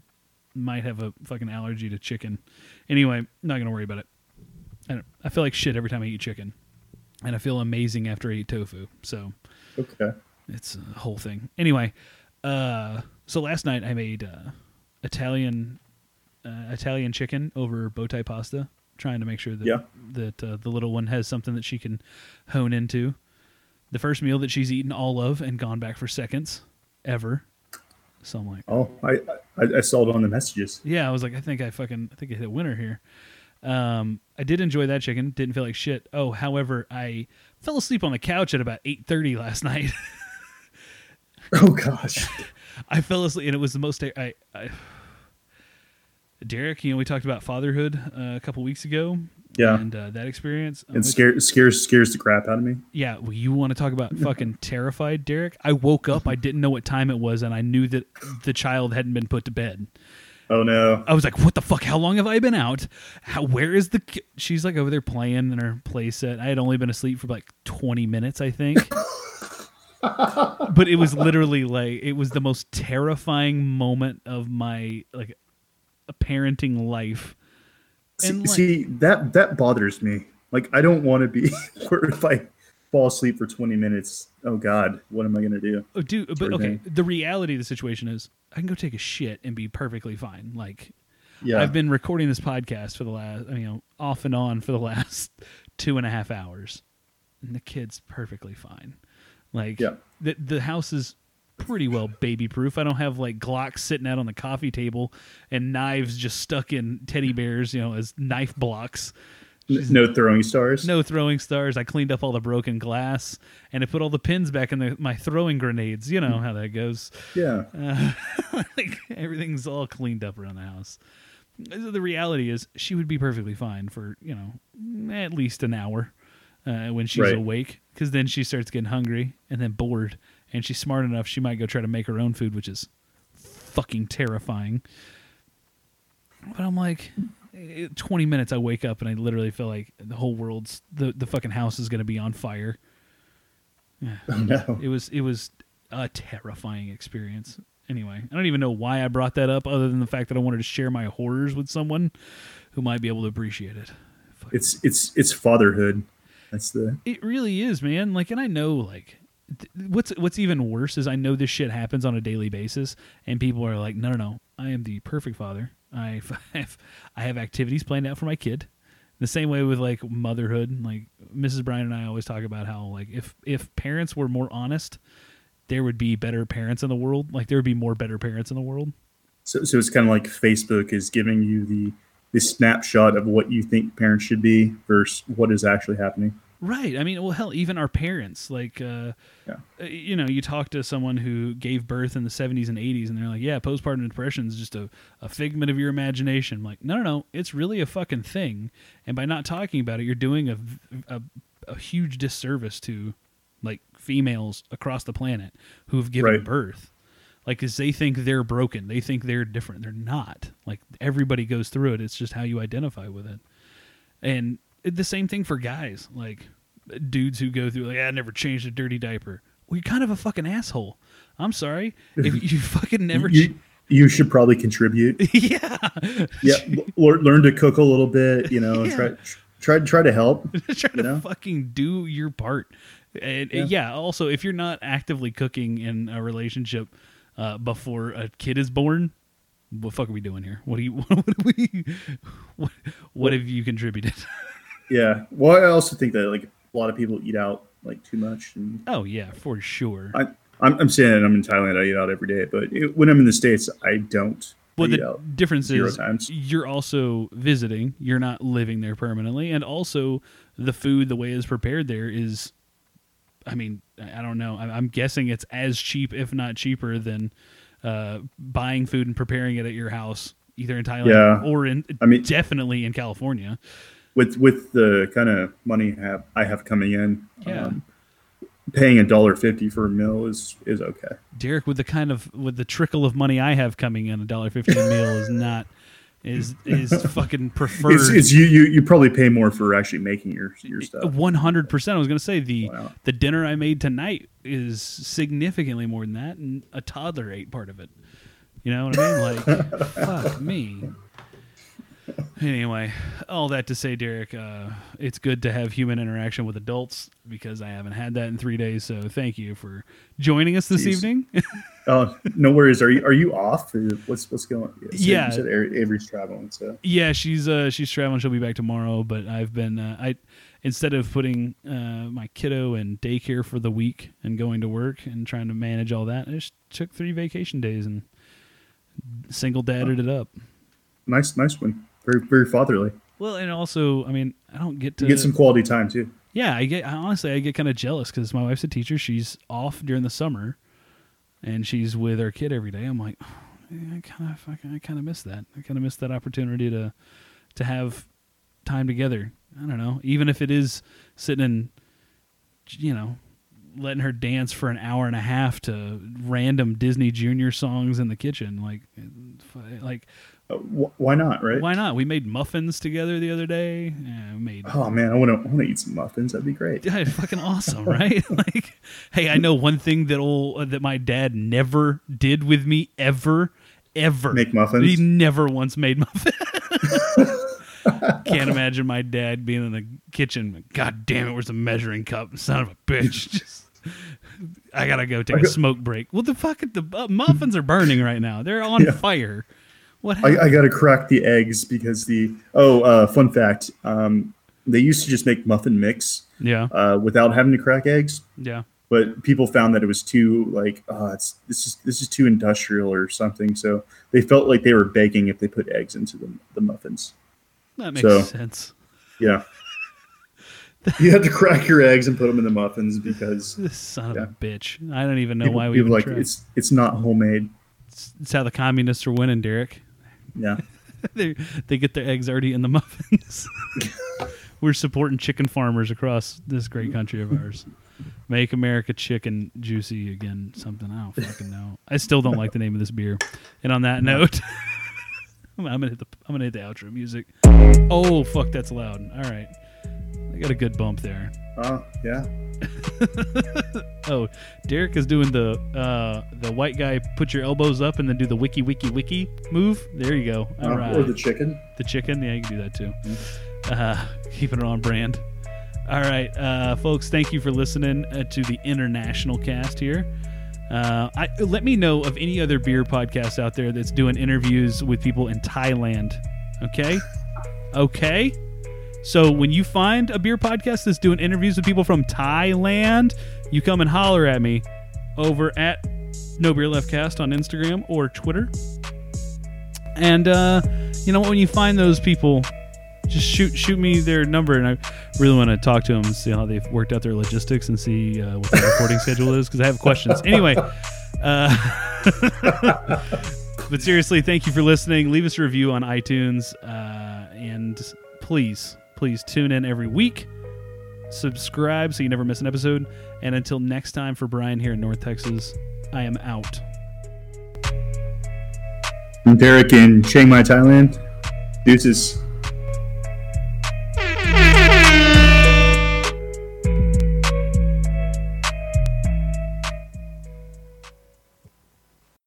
might have a fucking allergy to chicken. Anyway, not gonna worry about it. I, don't, I feel like shit every time I eat chicken, and I feel amazing after I eat tofu. So okay. it's a whole thing. Anyway, uh, so last night I made uh, Italian uh, Italian chicken over bow tie pasta, trying to make sure that Yeah. that uh, the little one has something that she can hone into. The first meal that she's eaten all of and gone back for seconds ever. So I'm like, Oh, I, I I saw it on the messages. yeah, I was like, I think I fucking, I think I hit a winner here. Um, I did enjoy that chicken. Didn't feel like shit. Oh, however, I fell asleep on the couch at about eight thirty last night. Oh gosh. I fell asleep, and it was the most. I, I Derek, you know, we talked about fatherhood uh, a couple weeks ago. Yeah. and uh, that experience. And like, scares scares scares the crap out of me. Yeah, well, you want to talk about fucking terrified, Derek? I woke up, I didn't know what time it was, and I knew that the child hadn't been put to bed. Oh no. I was like, "What the fuck? How long have I been out? How? Where is the?" Ki-? She's like over there playing in her playset. I had only been asleep for like twenty minutes, I think. but it was literally like it was the most terrifying moment of my like parenting life. See, And, like- see that that bothers me. Like I don't want to be where if I fall asleep for 20 minutes. Oh God, what am I gonna do? Oh, dude, but Sort of okay. thing. The reality of the situation is, I can go take a shit and be perfectly fine. Like Yeah. I've been recording this podcast for the last, you know, off and on for the last two and a half hours, and the kid's perfectly fine. Like, Yeah. the the house is pretty well baby proof. I don't have like Glocks sitting out on the coffee table and knives just stuck in teddy bears, you know, as knife blocks. No throwing stars. No throwing stars. I cleaned up all the broken glass and I put all the pins back in the, my throwing grenades. You know how that goes. Yeah. Uh, like everything's all cleaned up around the house. The reality is, she would be perfectly fine for you know at least an hour uh, when she's Right. awake, because then she starts getting hungry and then bored, and she's smart enough she might go try to make her own food, which is fucking terrifying. But I'm like, 20 minutes I wake up and I literally feel like the whole world's the the fucking house is gonna be on fire. Oh no. It was it was a terrifying experience, anyway, I don't even know why I brought that up, other than the fact that I wanted to share my horrors with someone who might be able to appreciate it. It's it's it's fatherhood. That's the It really is, man. Like, and I know, like, th- what's what's even worse is I know this shit happens on a daily basis, and people are like, no, no, no, I am the perfect father. I have I have activities planned out for my kid. The same way with like motherhood. Like Mrs. Brian and I always talk about how like if if parents were more honest, there would be better parents in the world. Like there would be more better parents in the world. so so it's kind of like Facebook is giving you the the snapshot of what you think parents should be versus what is actually happening. Right. I mean, well, hell, even our parents, like, uh, Yeah. uh, you know, you talk to someone who gave birth in the 70s and 80s, and they're like, yeah, postpartum depression is just a, a figment of your imagination. I'm like, no, no, no, it's really a fucking thing. And by not talking about it, you're doing a, a, a huge disservice to, like, females across the planet who have given Right. birth. Like, because they think they're broken. They think they're different. They're not. Like, everybody goes through it. It's just how you identify with it and it- the same thing for guys like dudes who go through like i never changed a dirty diaper well you're kind of a fucking asshole i'm sorry if you fucking never you, ch- you should probably contribute. yeah yeah, l- learn to cook a little bit. You know, Yeah. try try try to help. try to know? fucking do your part and Yeah. yeah. also if you're not actively cooking in a relationship uh, before a kid is born what the fuck are we doing here what do you what we what, what have you contributed Yeah. Well, I also think that like a lot of people eat out like too much, and oh yeah for sure I, I'm I'm saying that I'm in Thailand. I eat out every day, but it, when I'm in the states, I don't. Well, the difference is times. you're also visiting. You're not living there permanently, and also the food, the way it's prepared there, is. I mean, I don't know. I- I'm guessing it's as cheap, if not cheaper, than uh, buying food and preparing it at your house, either in Thailand Yeah. or in I mean- definitely in California. With with the kind of money I have I have coming in. Yeah. Um, paying a dollar fifty for a meal is is okay. Derek, with the kind of with the trickle of money I have coming in, a dollar fifty a meal is not is is fucking preferred. It's, it's you, you you probably pay more for actually making your your stuff. One hundred percent. I was going to say the Wow. the dinner I made tonight is significantly more than that, and a toddler ate part of it. You know what I mean? Like, fuck me. Anyway, all that to say, Derek, uh, it's good to have human interaction with adults because I haven't had that in three days. So thank you for joining us this Jeez. evening. Oh, no worries. Are you are you off? What's what's going? on? So Yeah. you said Avery's traveling. So Yeah, she's uh she's traveling. She'll be back tomorrow. But I've been uh, I instead of putting uh, my kiddo in daycare for the week and going to work and trying to manage all that, I just took three vacation days and single dadded it up. nice nice one. Very very fatherly. Well, and also, I mean, I don't get to You get some quality time too. Yeah, I get I, honestly I get kind of jealous because my wife's a teacher. She's off during the summer, and she's with her kid every day. I'm like, oh, "Yeah, I kind of I kind of miss that. I kind of miss that opportunity to to have time together. I don't know, even if it is sitting and you know letting her dance for an hour and a half to random Disney Junior songs in the kitchen. Like, like Uh, wh- why not? Right? why not? We made muffins together the other day. Yeah, we made Oh man, I want to want to eat some muffins. That'd be great. Yeah, fucking awesome, right? like, hey, I know one thing that will that my dad never did with me ever, ever. Make muffins? He never once made muffins. Can't imagine my dad being in the kitchen. God damn it, where's the measuring cup? Son of a bitch. Just, I gotta go take a smoke break. Well, the fuck, the uh, muffins are burning right now. They're on Yeah. fire. What? happened? I, I got to crack the eggs because the oh uh, fun fact um, they used to just make muffin mix yeah, uh, without having to crack eggs, yeah. but people found that it was too like oh, it's this is this is too industrial or something. So they felt like they were baking if they put eggs into the, the muffins. That makes So- sense. Yeah. you have to crack your eggs and put them in the muffins because This son Yeah. of a bitch. I don't even know people, why we even like tried. it's it's not homemade. It's, it's how the communists are winning, Derek. Yeah. they they get their eggs already in the muffins. We're supporting chicken farmers across this great country of ours. Make America chicken juicy again. Something I don't fucking know. I still don't like the name of this beer. And on that note, I'm gonna hit the I'm gonna hit the outro music. Oh fuck, that's loud. All right, got a good bump there. Oh, yeah. oh, Derek is doing the uh, the white guy put your elbows up and then do the wiki wiki wiki move. There you go. All Uh, right. Or the chicken. The chicken, yeah, you can do that too. Uh, keeping it on brand. All right, uh, folks, thank you for listening uh, to the international cast here. Uh, I, let me know of any other beer podcast out there that's doing interviews with people in Thailand. Okay, okay. So when you find a beer podcast that's doing interviews with people from Thailand, you come and holler at me over at No Beer Left Cast on Instagram or Twitter. And uh, you know? When you find those people, just shoot shoot me their number, and I really want to talk to them and see how they've worked out their logistics and see uh, what their recording schedule is because I have questions. Anyway, uh, but seriously, thank you for listening. Leave us a review on iTunes, uh, and please, please tune in every week. Subscribe so you never miss an episode. And until next time, for Brian here in North Texas, I am out. I'm Derek in Chiang Mai, Thailand. Deuces.